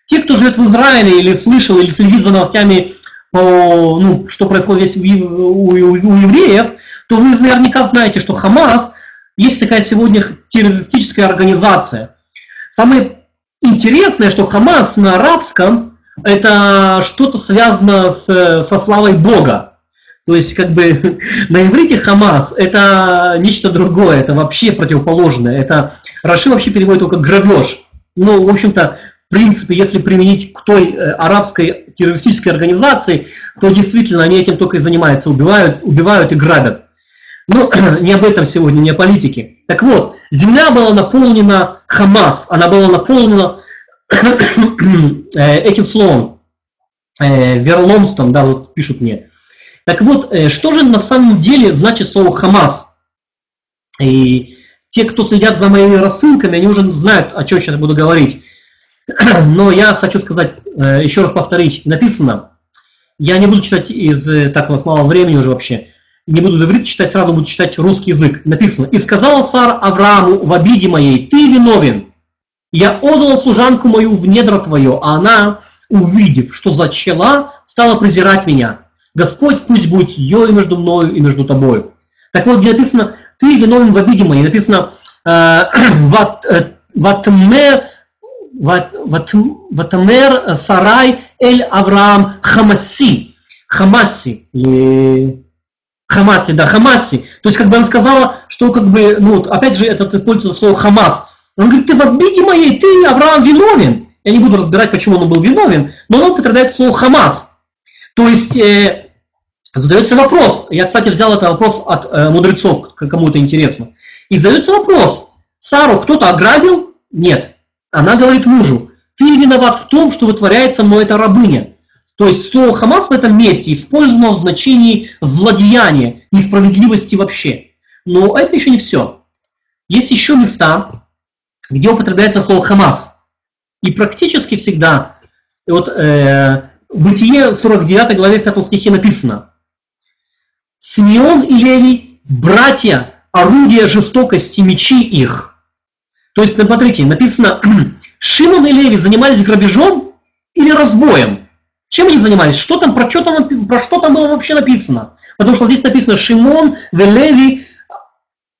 Те, кто живет в Израиле или слышал, или следит за новостями, по, ну, что происходит здесь у, у, у евреев, то вы наверняка знаете, что Хамас есть такая сегодня террористическая организация. Самые Интересное, что Хамас на арабском это что-то связано с, со славой Бога. То есть, как бы на иврите Хамас это нечто другое, это вообще противоположное. Это Раши вообще переводит только грабеж. Ну, в общем-то, в принципе, если применить к той э, арабской террористической организации, то действительно они этим только и занимаются, убивают, убивают и грабят. Но не об этом сегодня, не о политике. Так вот, земля была наполнена Хамас, она была наполнена э, этим словом, э, верломством, да, вот пишут мне. Так вот, э, что же на самом деле значит слово Хамас? И те, кто следят за моими рассылками, они уже знают, о чем сейчас буду говорить. Но я хочу сказать, еще раз повторить, написано, я не буду читать из, так у нас мало времени уже вообще, не буду иврит читать, сразу буду читать русский язык. Написано, «И сказал Сар Аврааму в обиде моей, ты виновен. Я отдал служанку мою в недра твое, а она, увидев, что зачала, стала презирать меня. Господь пусть будет и между мною, и между тобою». Так вот, где написано, ты виновен в обиде моей. Написано, э, ватмер, ватмер сарай эль Авраам хамаси. Хамаси. Хамаси, да, Хамаси. То есть, как бы она сказала, что как бы, ну вот, опять же, это используется слово Хамас. Он говорит, ты в обиде моей, ты, Авраам, виновен. Я не буду разбирать, почему он был виновен, но он употребляет слово Хамас. То есть, э, задается вопрос, я, кстати, взял этот вопрос от э, мудрецов, кому это интересно. И задается вопрос, Сару кто-то ограбил? Нет. Она говорит мужу, ты виноват в том, что вытворяется мной эта рабыня. То есть слово Хамас в этом месте использовано в значении злодеяния, несправедливости вообще. Но это еще не все. Есть еще места, где употребляется слово Хамас. И практически всегда, вот э, Бытие 49 главе 5 стихе написано, Симеон и Левий, братья, орудия жестокости, мечи их. То есть, смотрите, написано, Шимон и Леви занимались грабежом или разбоем. Чем они занимались? Что там, про, что там, про что там было вообще написано? Потому что здесь написано Шимон, Велеви,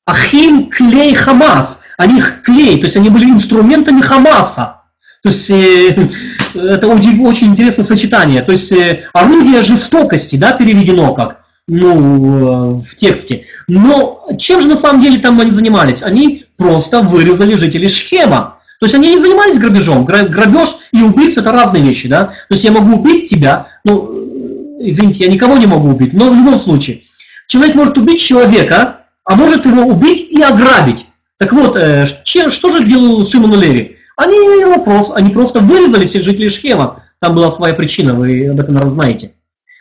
Ахим, Клей, Хамас. Они их клей, то есть они были инструментами Хамаса. То есть э, это очень интересное сочетание. То есть э, орудие жестокости, да, переведено как ну, э, в тексте. Но чем же на самом деле там они занимались? Они просто вырезали жителей Шхема. То есть они не занимались грабежом. Грабеж и убийство это разные вещи, да. То есть я могу убить тебя, ну, извините, я никого не могу убить, но в любом случае. Человек может убить человека, а может его убить и ограбить. Так вот, чем, что же делал Шимон Леви? Они, вопрос, они просто вырезали всех жителей Шхема. Там была своя причина, вы об этом, наверное, знаете.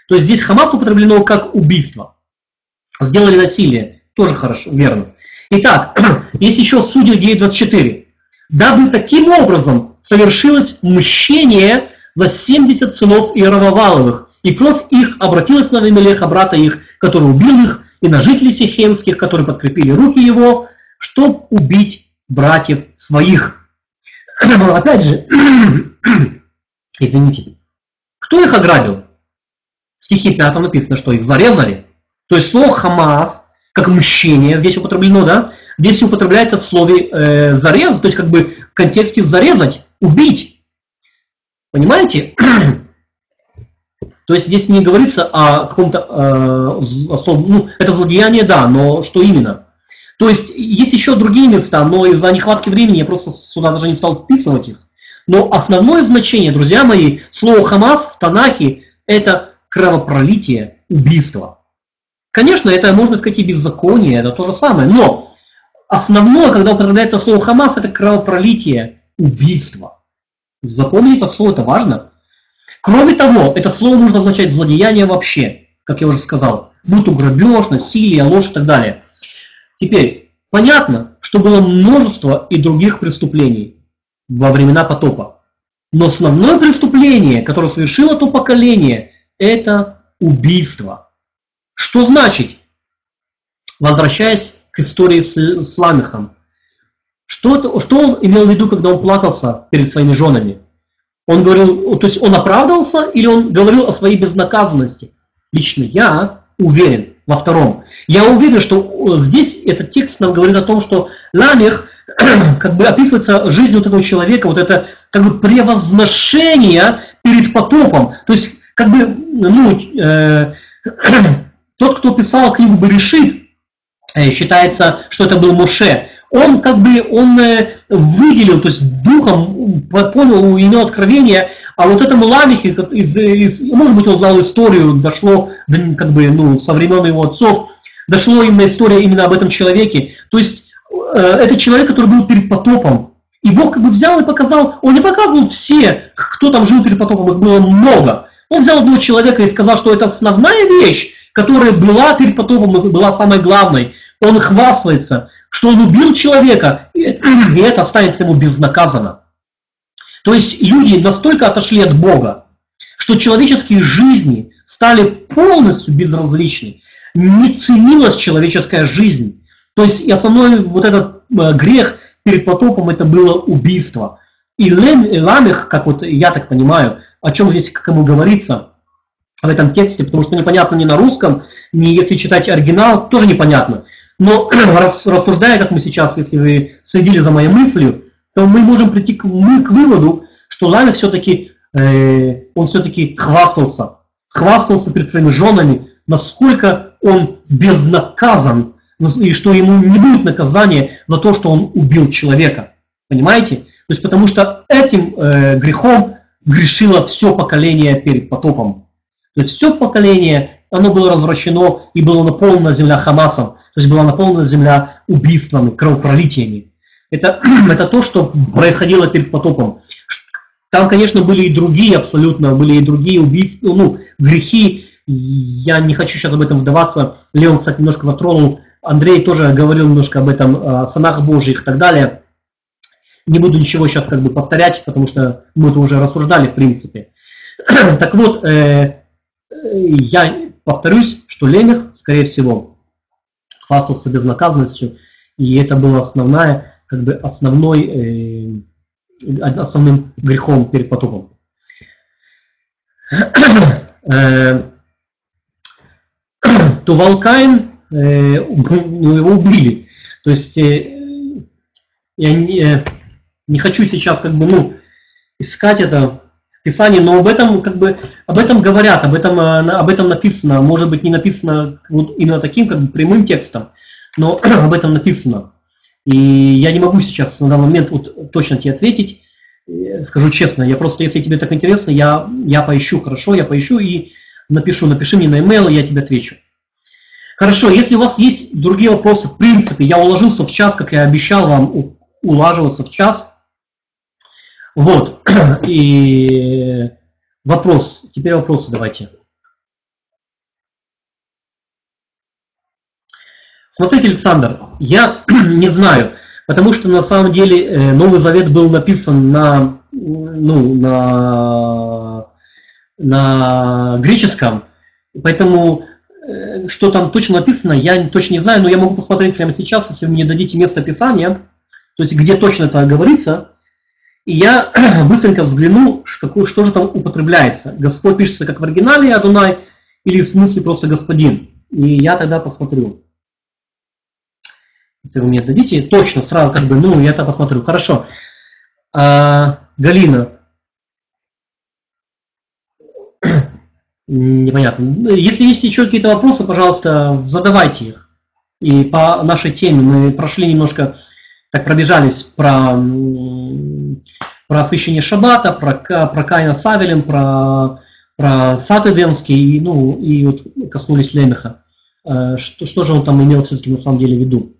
То есть здесь Хамас употреблено как убийство. Сделали насилие. Тоже хорошо, верно. Итак, есть еще Судья 9.24 дабы таким образом совершилось мщение за 70 сынов Иероваваловых, и кровь их обратилась на Вимелеха, брата их, который убил их, и на жителей Сихемских, которые подкрепили руки его, чтобы убить братьев своих. Опять же, извините, кто их ограбил? В стихе 5 написано, что их зарезали. То есть слово Хамас, как мщение, здесь употреблено, да, здесь употребляется в слове э, зарез, то есть как бы в контексте зарезать, убить. Понимаете? То есть здесь не говорится о каком-то э, ну, это злодеяние, да, но что именно? То есть есть еще другие места, но из-за нехватки времени я просто сюда даже не стал вписывать их. Но основное значение, друзья мои, слова Хамас в Танахе – это кровопролитие, убийство. Конечно, это можно сказать и беззаконие, это то же самое, но Основное, когда употребляется слово Хамас, это кровопролитие, убийство. Запомни это слово, это важно. Кроме того, это слово можно означать злодеяние вообще, как я уже сказал. Будь то грабеж, насилие, ложь и так далее. Теперь, понятно, что было множество и других преступлений во времена потопа. Но основное преступление, которое совершило то поколение, это убийство. Что значит? Возвращаясь к истории с, с Ламехом. Что, что он имел в виду, когда он плакался перед своими женами? Он говорил, то есть он оправдывался или он говорил о своей безнаказанности? Лично я уверен во втором. Я уверен, что здесь этот текст нам говорит о том, что Ламех как бы описывается жизнь вот этого человека, вот это как бы превозношение перед потопом. То есть как бы ну, э, тот, кто писал книгу Берешит, Э, считается, что это был Моше, он как бы, он э, выделил, то есть духом понял, имел откровение, а вот этому Ламихе, из, из, может быть, он знал историю, дошло, как бы, ну, со времен его отцов, дошло именно история именно об этом человеке. То есть э, это человек, который был перед потопом. И Бог как бы взял и показал, он не показывал все, кто там жил перед потопом, их было много. Он взял одного человека и сказал, что это основная вещь, которая была перед потопом, была самой главной он хвастается, что он убил человека, и это останется ему безнаказанно. То есть люди настолько отошли от Бога, что человеческие жизни стали полностью безразличны. Не ценилась человеческая жизнь. То есть и основной вот этот э, грех перед потопом это было убийство. И Ламех, как вот я так понимаю, о чем здесь как ему говорится в этом тексте, потому что непонятно ни на русском, ни если читать оригинал, тоже непонятно. Но рассуждая, как мы сейчас, если вы следили за моей мыслью, то мы можем прийти к, мы, к выводу, что Ламех все-таки, э, он все-таки хвастался, хвастался перед своими женами, насколько он безнаказан, и что ему не будет наказания за то, что он убил человека. Понимаете? То есть потому что этим э, грехом грешило все поколение перед потопом. То есть все поколение, оно было развращено и было наполнена земля Хамасом, то есть была наполнена земля убийствами, кровопролитиями. Это, это то, что происходило перед потопом. Там, конечно, были и другие абсолютно, были и другие убийства, ну, грехи. Я не хочу сейчас об этом вдаваться. Леон, кстати, немножко затронул. Андрей тоже говорил немножко об этом, о санах Божьих и так далее. Не буду ничего сейчас как бы повторять, потому что мы это уже рассуждали в принципе. так вот, э, я повторюсь, что Лемех, скорее всего, хвастался безнаказанностью, и это было основная, как бы основной, э, основным грехом перед потопом. э, то Валкаин, э, ну, его убили. То есть э, я не, э, не хочу сейчас как бы, ну, искать это Писании, но об этом как бы об этом говорят, об этом, об этом написано, может быть не написано вот именно таким как бы прямым текстом, но об этом написано. И я не могу сейчас на данный момент вот точно тебе ответить, скажу честно, я просто, если тебе так интересно, я, я поищу, хорошо, я поищу и напишу, напиши мне на e-mail, я тебе отвечу. Хорошо, если у вас есть другие вопросы, в принципе, я уложился в час, как я обещал вам улаживаться в час, вот. И вопрос. Теперь вопросы давайте. Смотрите, Александр, я не знаю, потому что на самом деле э, Новый Завет был написан на, ну, на, на греческом, поэтому что там точно написано, я точно не знаю, но я могу посмотреть прямо сейчас, если вы мне дадите место Писания, то есть где точно это говорится, и я быстренько взгляну, какой, что же там употребляется. Господь пишется как в оригинале Адунай или в смысле просто господин. И я тогда посмотрю. Если вы мне дадите, точно, сразу как бы, ну, я это посмотрю. Хорошо. А, Галина. Непонятно. Если есть еще какие-то вопросы, пожалуйста, задавайте их. И по нашей теме мы прошли немножко, так пробежались про про освящение Шаббата, про, про Каина Савелем, про, про Сад Эдемский, ну, и вот коснулись Лемеха. Э, что, что же он там имел все-таки на самом деле в виду?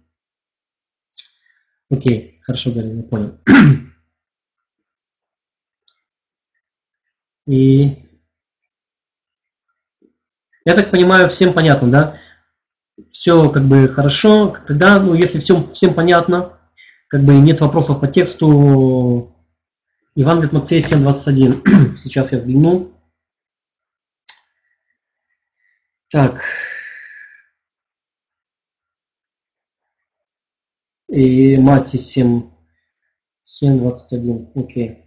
Окей, хорошо, Гарри, понял. И я так понимаю, всем понятно, да? Все как бы хорошо, когда, ну, если всем, всем понятно, как бы нет вопросов по тексту, Иван Матфея 7.21. Сейчас я взгляну. Так. И Мати 7. 7.21. Окей.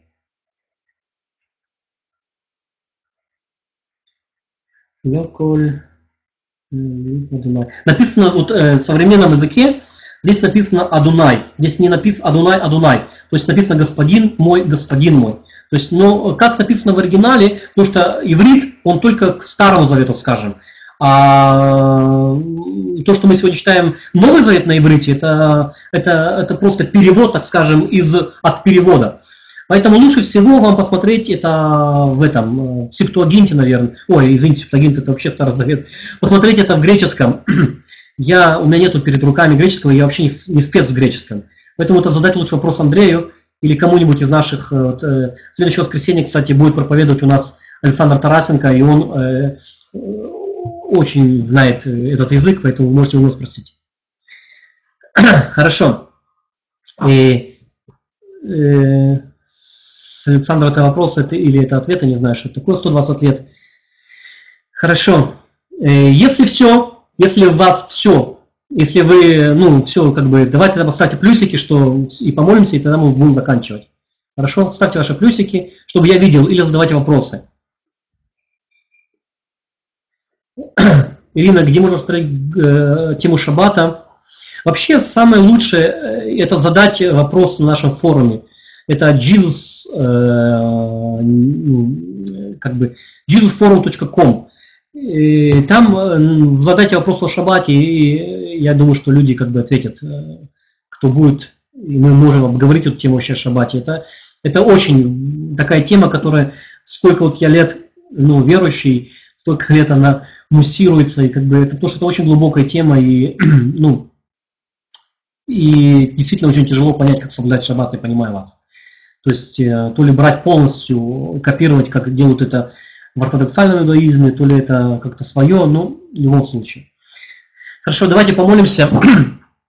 Лёколь. Написано вот, э, в современном языке Здесь написано Адунай. Здесь не написано Адунай, Адунай. То есть написано господин мой, господин мой. То есть, ну, как написано в оригинале, потому что иврит, он только к Старому Завету, скажем. А то, что мы сегодня читаем Новый Завет на иврите, это, это, это просто перевод, так скажем, из, от перевода. Поэтому лучше всего вам посмотреть это в этом, в Септуагинте, наверное. Ой, извините, Септуагинт это вообще Старый Завет. Посмотреть это в греческом. Я, у меня нету перед руками греческого, я вообще не, не спец в греческом. Поэтому это задать лучше вопрос Андрею или кому-нибудь из наших. Э, вот, э, следующее воскресенье, кстати, будет проповедовать у нас Александр Тарасенко, и он э, очень знает этот язык, поэтому можете у него спросить. Хорошо. И, э, с Александра это вопрос это, или это ответ, я не знаю, что это такое 120 лет. Хорошо. Э, если все, если у вас все, если вы, ну, все, как бы, давайте тогда поставьте плюсики, что и помолимся, и тогда мы будем заканчивать. Хорошо? Ставьте ваши плюсики, чтобы я видел, или задавайте вопросы. Ирина, где можно смотреть э, тему шаббата? Вообще, самое лучшее, э, это задать вопрос на нашем форуме. Это Jesus, э, ну, как бы, jesusforum.com. Там задайте вопрос о шабате, и я думаю, что люди как бы ответят, кто будет, и мы можем обговорить эту тему вообще о шабате. Это, это очень такая тема, которая, сколько вот я лет ну, верующий, столько лет она муссируется, и как бы это, потому что это очень глубокая тема, и, ну, и действительно очень тяжело понять, как соблюдать шаббат, я понимаю вас. То есть э, то ли брать полностью, копировать, как делают это в ортодоксальном иудаизме, то ли это как-то свое, но в любом случае. Хорошо, давайте помолимся.